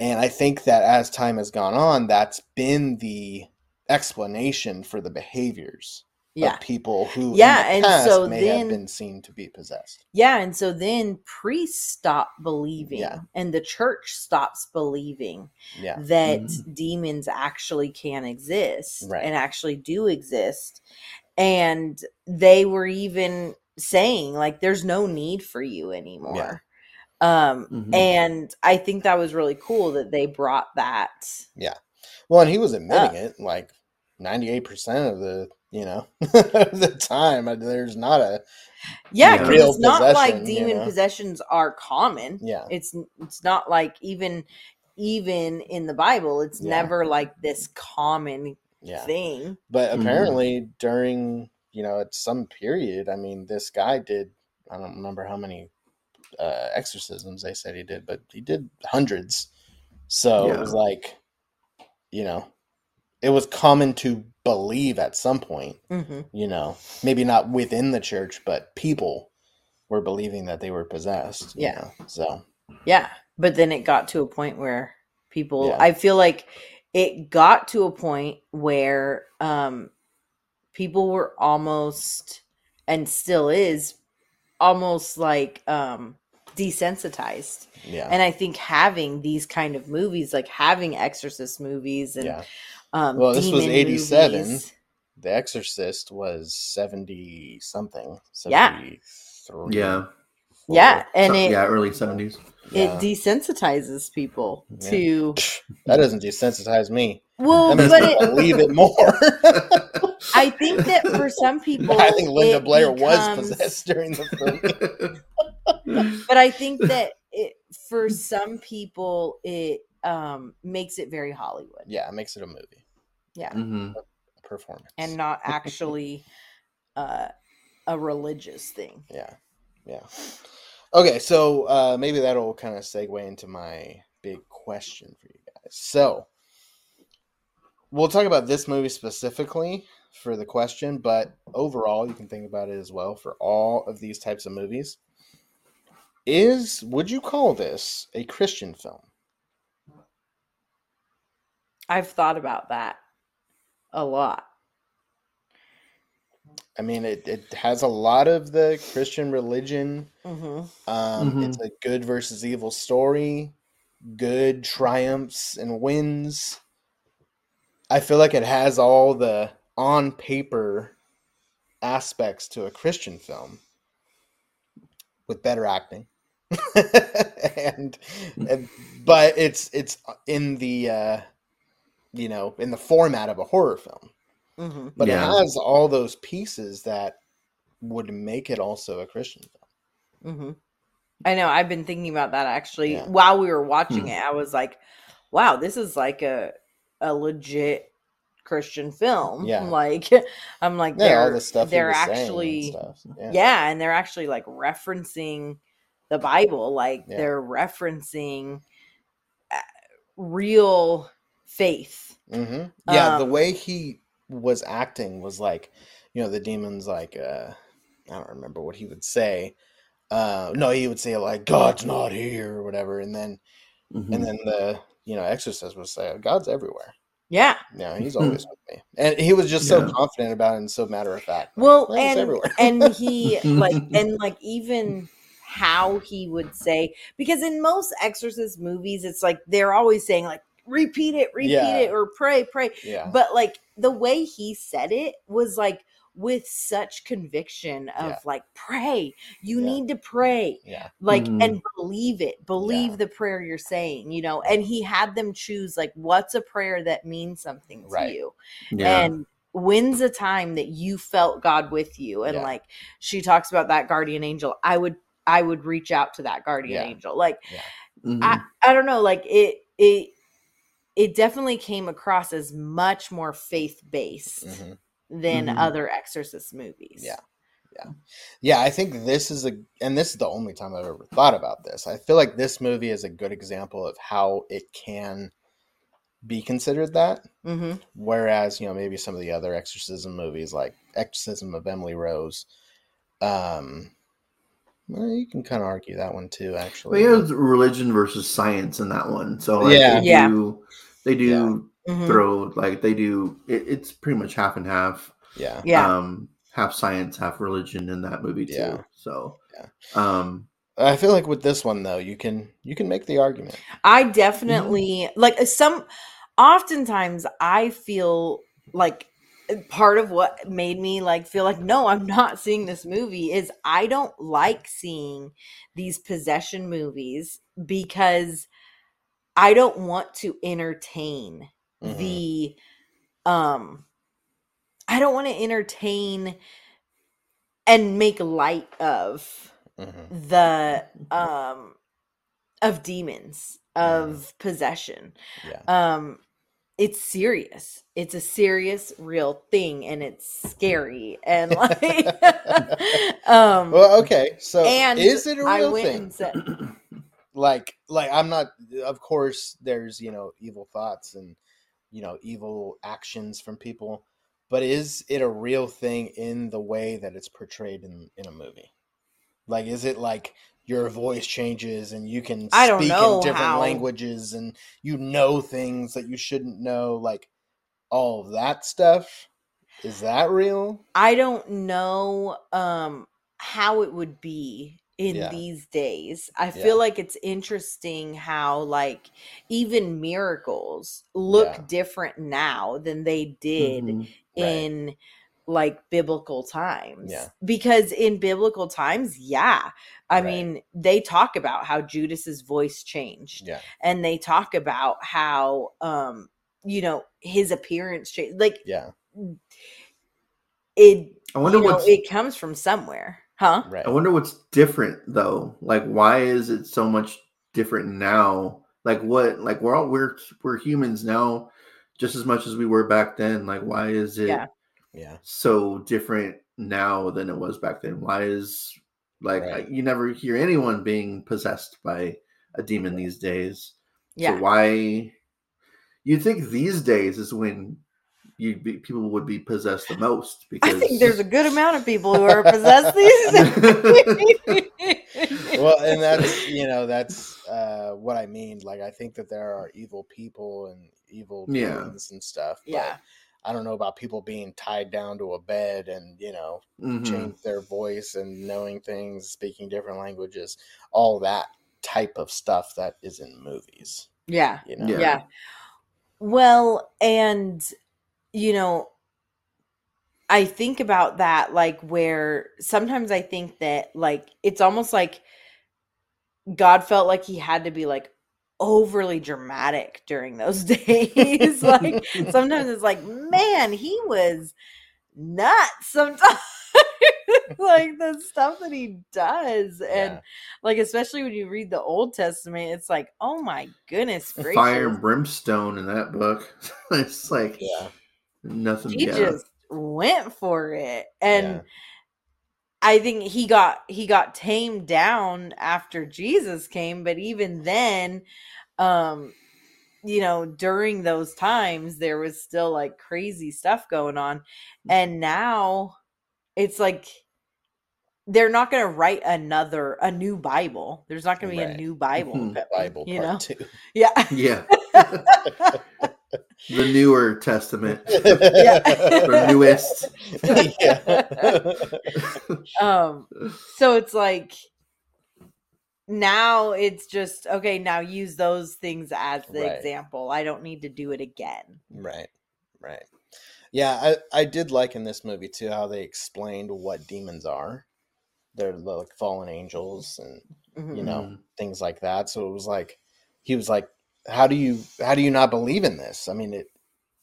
And I think that as time has gone on, that's been the explanation for the behaviors yeah of people who, Yeah, in the and past so may then- have been seen to be possessed. yeah and so then priests stop believing Yeah. and the church stops believing Yeah, that Mhm. demons actually can exist Right. and actually do exist and they were even saying like there's no need for you anymore um Mhm. and i think that was really cool that they brought that Yeah. well, and he was admitting Uh. it like ninety-eight percent of the you know the time. uh, There's not a yeah Yeah. 'cause Real it's not like possession, you demon know? possessions are common yeah, it's it's not like even even in the bible it's Yeah. never like this common yeah. thing But Mhm. apparently, during you know, at some period, I mean, this guy did. I don't remember how many uh, exorcisms they said he did, but he did hundreds. So it was like, you know, it was common to believe at some point. hmm You know, maybe not within the church, but people were believing that they were possessed. you Yeah. know, So yeah but then it got to a point where people Yeah. i feel like it got to a point where um people were almost and still is almost like um desensitized yeah, and i think having these kind of movies like having exorcist movies and yeah. Um Well, this was 87. movies. The Exorcist was seventy something. Yeah. 73, Yeah. yeah and So- it yeah, early seventies. Yeah. it desensitizes people Yeah. to That doesn't desensitize me. well That makes but me it believe it more. I think that for some people, I think Linda it Blair was possessed during the film. But I think that it, for some people, it um, makes it very Hollywood Yeah, it makes it a movie, Yeah. Mhm. a performance, and not actually uh, a religious thing. yeah, yeah. Okay, so uh, maybe that'll kind of segue into my big question for you guys. So we'll talk about this movie specifically for the question, but overall, you can think about it as well for all of these types of movies. Is would you call this a Christian film? I've thought about that a lot. I mean, it, it has a lot of the Christian religion. hmm Um, Mhm. It's a good versus evil story, good triumphs and wins. I feel like it has all the on paper aspects to a Christian film with better acting. and, and but it's it's in the uh you know in the format of a horror film hmm but Yeah. it has all those pieces that would make it also a christian film hmm I know. I've been thinking about that actually Yeah. while we were watching Hmm. it. I was like, "Wow, this is like a a legit Christian film." Yeah. Like, I'm like, yeah all they're the stuff they're was saying and actually. Yeah. yeah. and they're actually like referencing the Bible. Like Yeah. they're referencing uh, real faith. hmm yeah the Um, way he was acting was like you know the demons like uh i don't remember what he would say uh no he would say like god's not here or whatever and then Mhm. and then the you know exorcist would say god's everywhere Yeah. yeah he's always with me and he was just so Yeah. confident about it and so matter of fact Well, "Well, it's and everywhere." and he like and like even how he would say because in most exorcist movies it's like they're always saying like repeat it repeat Yeah. it or pray pray yeah but like the way he said it was like with such conviction of Yeah. like pray you Yeah. need to pray yeah like Mhm. and believe it believe Yeah. the prayer you're saying you know and he had them choose like what's a prayer that means something to Right. you yeah. and when's a time that you felt god with you and Yeah. like she talks about that guardian angel i would i would reach out to that guardian Yeah. angel like Mhm. i i don't know like it it it definitely came across as much more faith-based hmm than Mhm. other exorcist movies Yeah. Yeah, Yeah. I think this is a, and this is the only time I've ever thought about this. I feel like this movie is a good example of how it can be considered that. hmm Whereas, you know, maybe some of the other exorcism movies, like Exorcism of Emily Rose, um, well, you can kind of argue that one too, Well, actually. yeah, it's religion versus science in that one. So like, Yeah. they Yeah. do, they do hmm throw like they do. It, it's pretty much half and half. yeah, yeah Um, half science, half religion in that movie too. Yeah. So, Yeah. um, I feel like with this one though, you can you can make the argument. I Mm-hmm. definitely like uh, some oftentimes I feel like uh, part of what made me like feel like no I'm not seeing this movie is I don't like seeing these possession movies because I don't want to entertain Mhm. the um I don't want to entertain and make light of Mhm. the um of demons of possession Yeah, um it's serious it's a serious real thing and it's scary and like um well, okay. So, and is it a real thing? like like i'm not of course there's you know evil thoughts and you know evil actions from people but is it a real thing in the way that it's portrayed in in a movie? Like is it like your voice changes and you can I don't speak know in different how. languages and you know things that you shouldn't know like all of that stuff? Is that real? I don't know um how it would be in Yeah. these days. I Yeah. feel like it's interesting how like even miracles look Yeah. different now than they did mhm. Right. in like biblical times. Because in biblical times, yeah. I Right. mean, they talk about how Judas's voice changed yeah and they talk about how um you know his appearance changed. Like yeah it I wonder what's it comes from somewhere, huh? right I wonder what's different though. Like, why is it so much different now? Like, what? Like, we're all we're we're humans now, just as much as we were back then. Like, why is it Yeah. yeah so different now than it was back then? Why is Like Right. I- you never hear anyone being possessed by a demon these days. Yeah. So why? You'd think these days is when you be, people would be possessed the most because I think there's a good amount of people who are possessed these days. well and that's you know that's uh what i mean like i think that there are evil people and evil Yeah. and stuff but Yeah. i don't know about people being tied down to a bed and you know Mhm. change their voice and knowing things speaking different languages all that type of stuff that is in movies yeah. you know Yeah. Yeah. Well, and you know, I think about that like where sometimes I think that like it's almost like God felt like he had to be like overly dramatic during those days. like sometimes it's like, man, he was nuts sometimes. like the stuff that he does and Yeah. like especially when you read the old testament it's like oh my goodness gracious fire and brimstone in that book. it's like yeah nothing. he yeah. just went for it and Yeah. i think he got he got tamed down after jesus came but even then um you know during those times there was still like crazy stuff going on and now it's like they're not going to write another a new bible there's not going to be Right. a new bible Mhm. bible You part know? two yeah yeah, the newer testament, Yeah. the newest. yeah um so it's like now it's just okay now use those things as the Right. example i don't need to do it again Right, right. Yeah, I, I did like in this movie too how they explained what demons are. They're like fallen angels and Mhm. you know Mhm. things like that. So it was like he was like, "How do you how do you not believe in this? I mean, it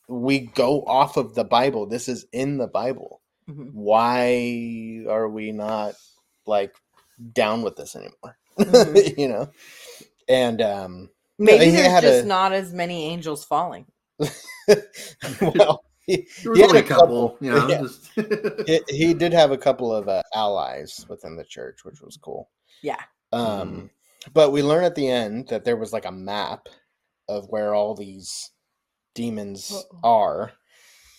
we go off of the Bible. This is in the Bible. Mhm. Why are we not like down with this anymore? Mhm. you know." And um maybe he there's had just a- not as many angels falling well, he, he had a a couple, you know. yeah. Just he, he did have a couple of uh, allies within the church, which was cool. yeah Um, but we learn at the end that there was like a map of where all these demons Uh-oh. are,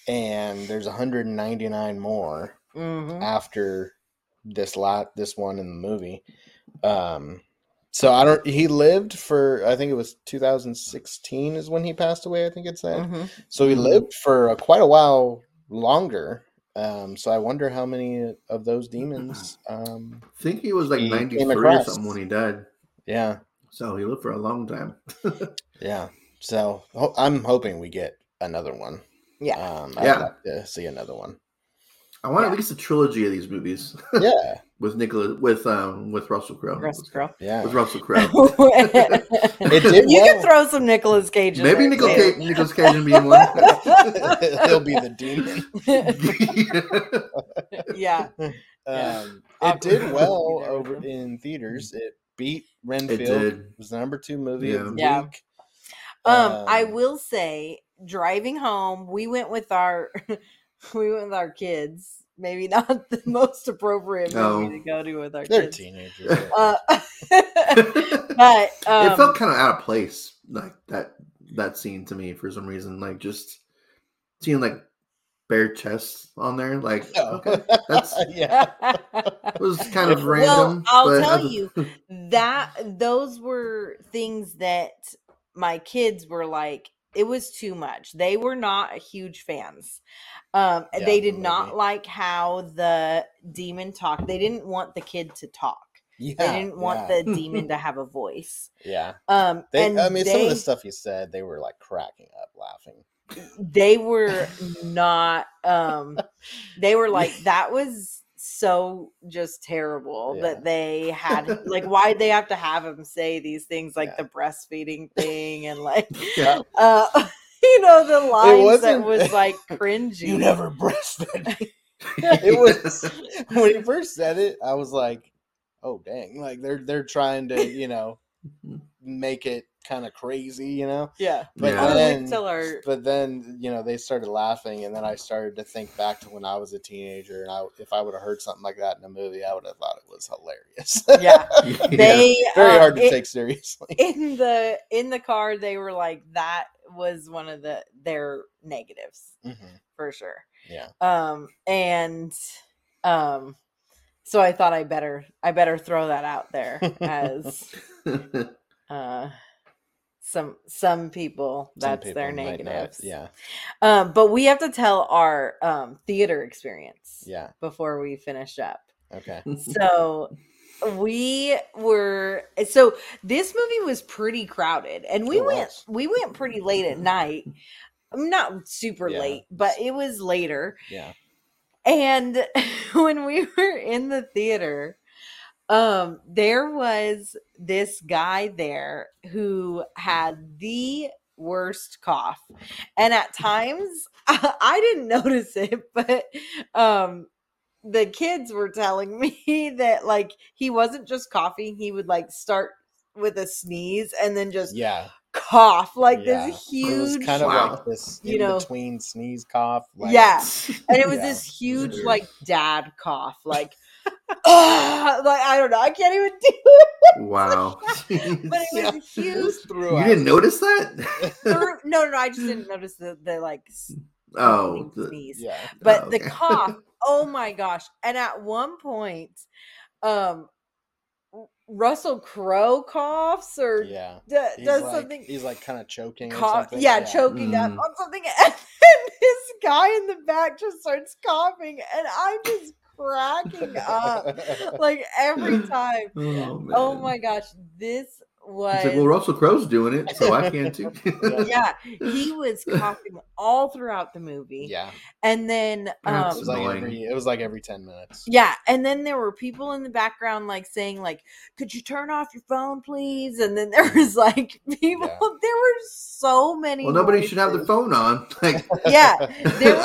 and there's 199 more Mhm. after this lot, this one in the movie. Um, so I don't. He lived for I think it was 2016 is when he passed away. I think it said. Mhm. So he Mhm. lived for a, quite a while longer. Um, so I wonder how many of those demons. Um, I think he was like He 93 or something when he died. yeah, So he lived for a long time. yeah. So ho- I'm hoping we get another one. yeah Um, I'd Yeah. like to see another one. I want Yeah. at least a trilogy of these movies Yeah, with Nicolas with um with Russell Crowe. Russell Crowe. yeah. With Russell Crowe. It did you can well. throw some Nicolas Cage in Maybe there, Nicolas. Cage, Nicolas Cage and be in one. He'll be the demon. yeah Um, it did well over in theaters. It beat Renfield. it It, was the number two movie of the Yeah. week. Um, I Um, will say, driving home, we went with our we went with our kids. Maybe not the most appropriate movie to go to with our They're kids. teenagers. Uh, it but um, felt kind of out of place, like that that scene to me for some reason. Like just seeing like bare chests on there, like Oh. okay, that's yeah. it was kind of random. Well. I'll but tell other- you, that those were things that my kids were like it was too much. They were not huge fans. Um Yeah, they the did not like how the demon talked. They didn't want the kid to talk. Yeah, they didn't want yeah, the demon to have a voice. Yeah. um They, and I mean, some of the stuff you said, they were like cracking up, laughing. they were not um they were like that was so just terrible Yeah. that they had like why would they have to have him say these things like Yeah. the breastfeeding thing and like Yeah. uh you know the lines that wasn't- like cringy You never breastfed it was when he first said it, I was like, "Oh dang!" Like they're they're trying to you know make it kind of crazy, you know. Yeah. But Yeah. then, Wait till our- but then you know they started laughing, and then I started to think back to when I was a teenager, and I, if I would have heard something like that in a movie, I would have thought it was hilarious. Yeah. Yeah. They very uh, hard to it- take seriously. in the in the car they were like that was one of the their negatives Mhm. for sure Yeah, um and um so i thought i better i better throw that out there as uh some some people Some that's their people not- negatives Yeah, um but we have to tell our um theater experience yeah. before we finish up Okay. so we were so this movie was pretty crowded and we It went was. we went pretty late at night not super Yeah. late but it was later Yeah. and when we were in the theater um there was this guy there who had the worst cough and at times i didn't notice it but um the kids were telling me that like he wasn't just coughing he would like start with a sneeze and then just Yeah. cough like yeah. this It was huge kind of Wow. like this you know- between sneeze cough. Like, Yeah. and it was Yeah, this huge like dad cough like "Ugh," like i don't know i can't even do it wow. but it Yeah. was huge Through you didn't notice that? no no no i just didn't notice the the like s- oh, the- Yeah. but Oh, the cough oh my gosh and at one point um russell crowe coughs or Yeah. d- does like, something He's like kind of choking. or cough, something. yeah, choking up Mm. on something, and then this guy in the back just starts coughing, and I'm just cracking up like every time. oh. Oh my gosh, this was like, well, Russell Crowe's doing it, so I can too. yeah, he was coughing all throughout the movie, Yeah. and then That's It was um, like every. It was like every ten minutes. yeah, and then there were people in the background like saying like, "Could you turn off your phone, please?" And then there was like people. Yeah. There were so many. well, nobody should have the phone on. Like, Yeah,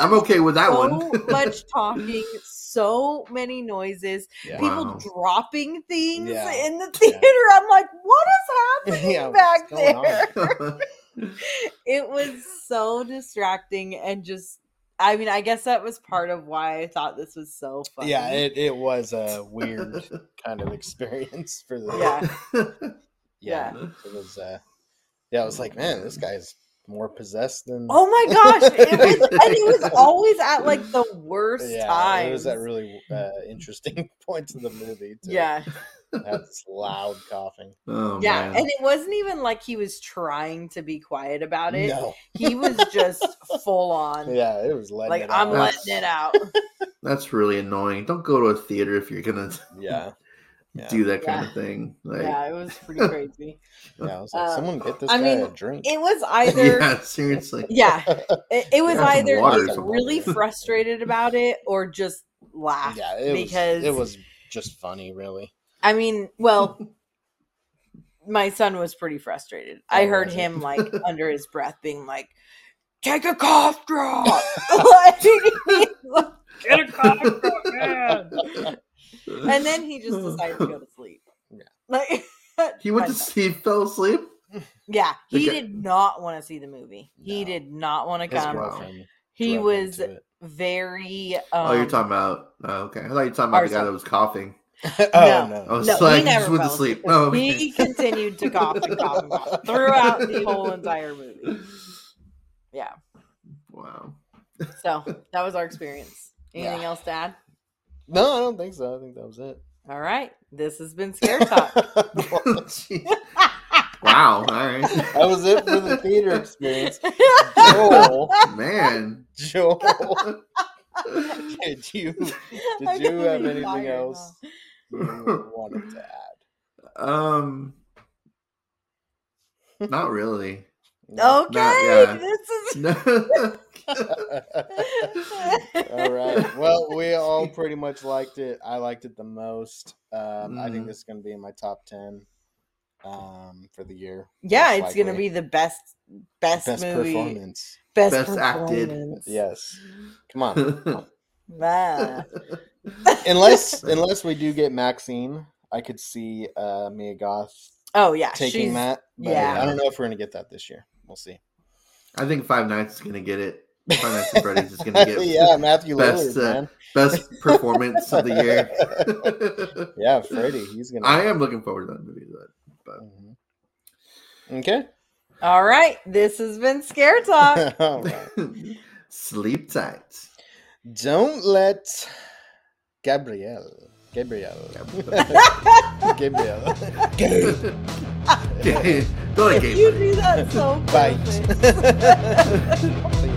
I'm okay with that one. so one. much talking, so many noises, Yeah. people Wow. dropping things Yeah. in the theater. I'm like, what is happening Yeah, back there? it was so distracting and just. I mean, I guess that was part of why I thought this was so fun. Yeah. It, it was a weird kind of experience for the. Yeah. Yeah. It was. uh Yeah. It was like, man, this guy's more possessed than. Oh my gosh! It was, and it was always at like the worst yeah. times. It was at really uh, interesting points of the movie. To yeah, Have this loud coughing. oh, yeah, man. and it wasn't even like he was trying to be quiet about it. No. He was just full on. Yeah. It was letting like it I'm out. letting it out. That's really annoying. Don't go to a theater if you're gonna Yeah. Yeah. do that kind Yeah. of thing. Like, yeah, it was pretty crazy. Yeah. I was like, Uh, someone get this I guy mean, a drink. It was either yeah, seriously. yeah, it, it was Yeah, either like really frustrated about it or just laugh. yeah. It because was. It was just funny, really. I mean, well, my son was pretty frustrated. I Oh, heard was him like under his breath being like, "Take a cough drop." Like, like, Get a cough drop, man. And then he just decided to go to sleep. Yeah. Like He went to son. see, fell asleep. Yeah, he guy- did not want to see the movie. He did not want to come. girlfriend He drove was very. Um, oh, you're talking about. Oh, okay, I thought you were talking about our the guy that was coughing. oh No. no. I was No, he like, he never just went to fell sleep. Oh, okay. He continued to cough and cough and cough throughout the whole entire movie. Yeah. wow. So that was our experience. Anything Yeah. else to add? No, I don't think so. I think that was it. All right. This has been Scare Talk. Wow. All right. that was it for the theater experience. Joel, Man. Joel, did you did you have anything fired else you wanted to add? Um. Not really. No? Okay. yeah. This is. No. all right. Well, we all pretty much liked it. I liked it the most. Um, I think Mhm. this is going to be in my top ten um, for the year. yeah, it's going to be the best, best, best movie. performance. Best, Best acted. Yes. Come on. Unless unless we do get Maxine, I could see uh, Mia Goth Oh yeah, taking that. But yeah. I don't know if we're gonna get that this year. We'll see. I think Five Nights is gonna get it. Five Nights at Freddy's is gonna get yeah, Matthew best, Lillard, uh, man. best performance of the year. yeah, Freddy. He's gonna. I am looking forward to that movie. But Mhm. Okay. All right, this has been Scare Talk. All right. sleep tight. Don't let Gabrielle. Gabrielle. Gabrielle. Don't let Gabe you do that so Bite. perfect.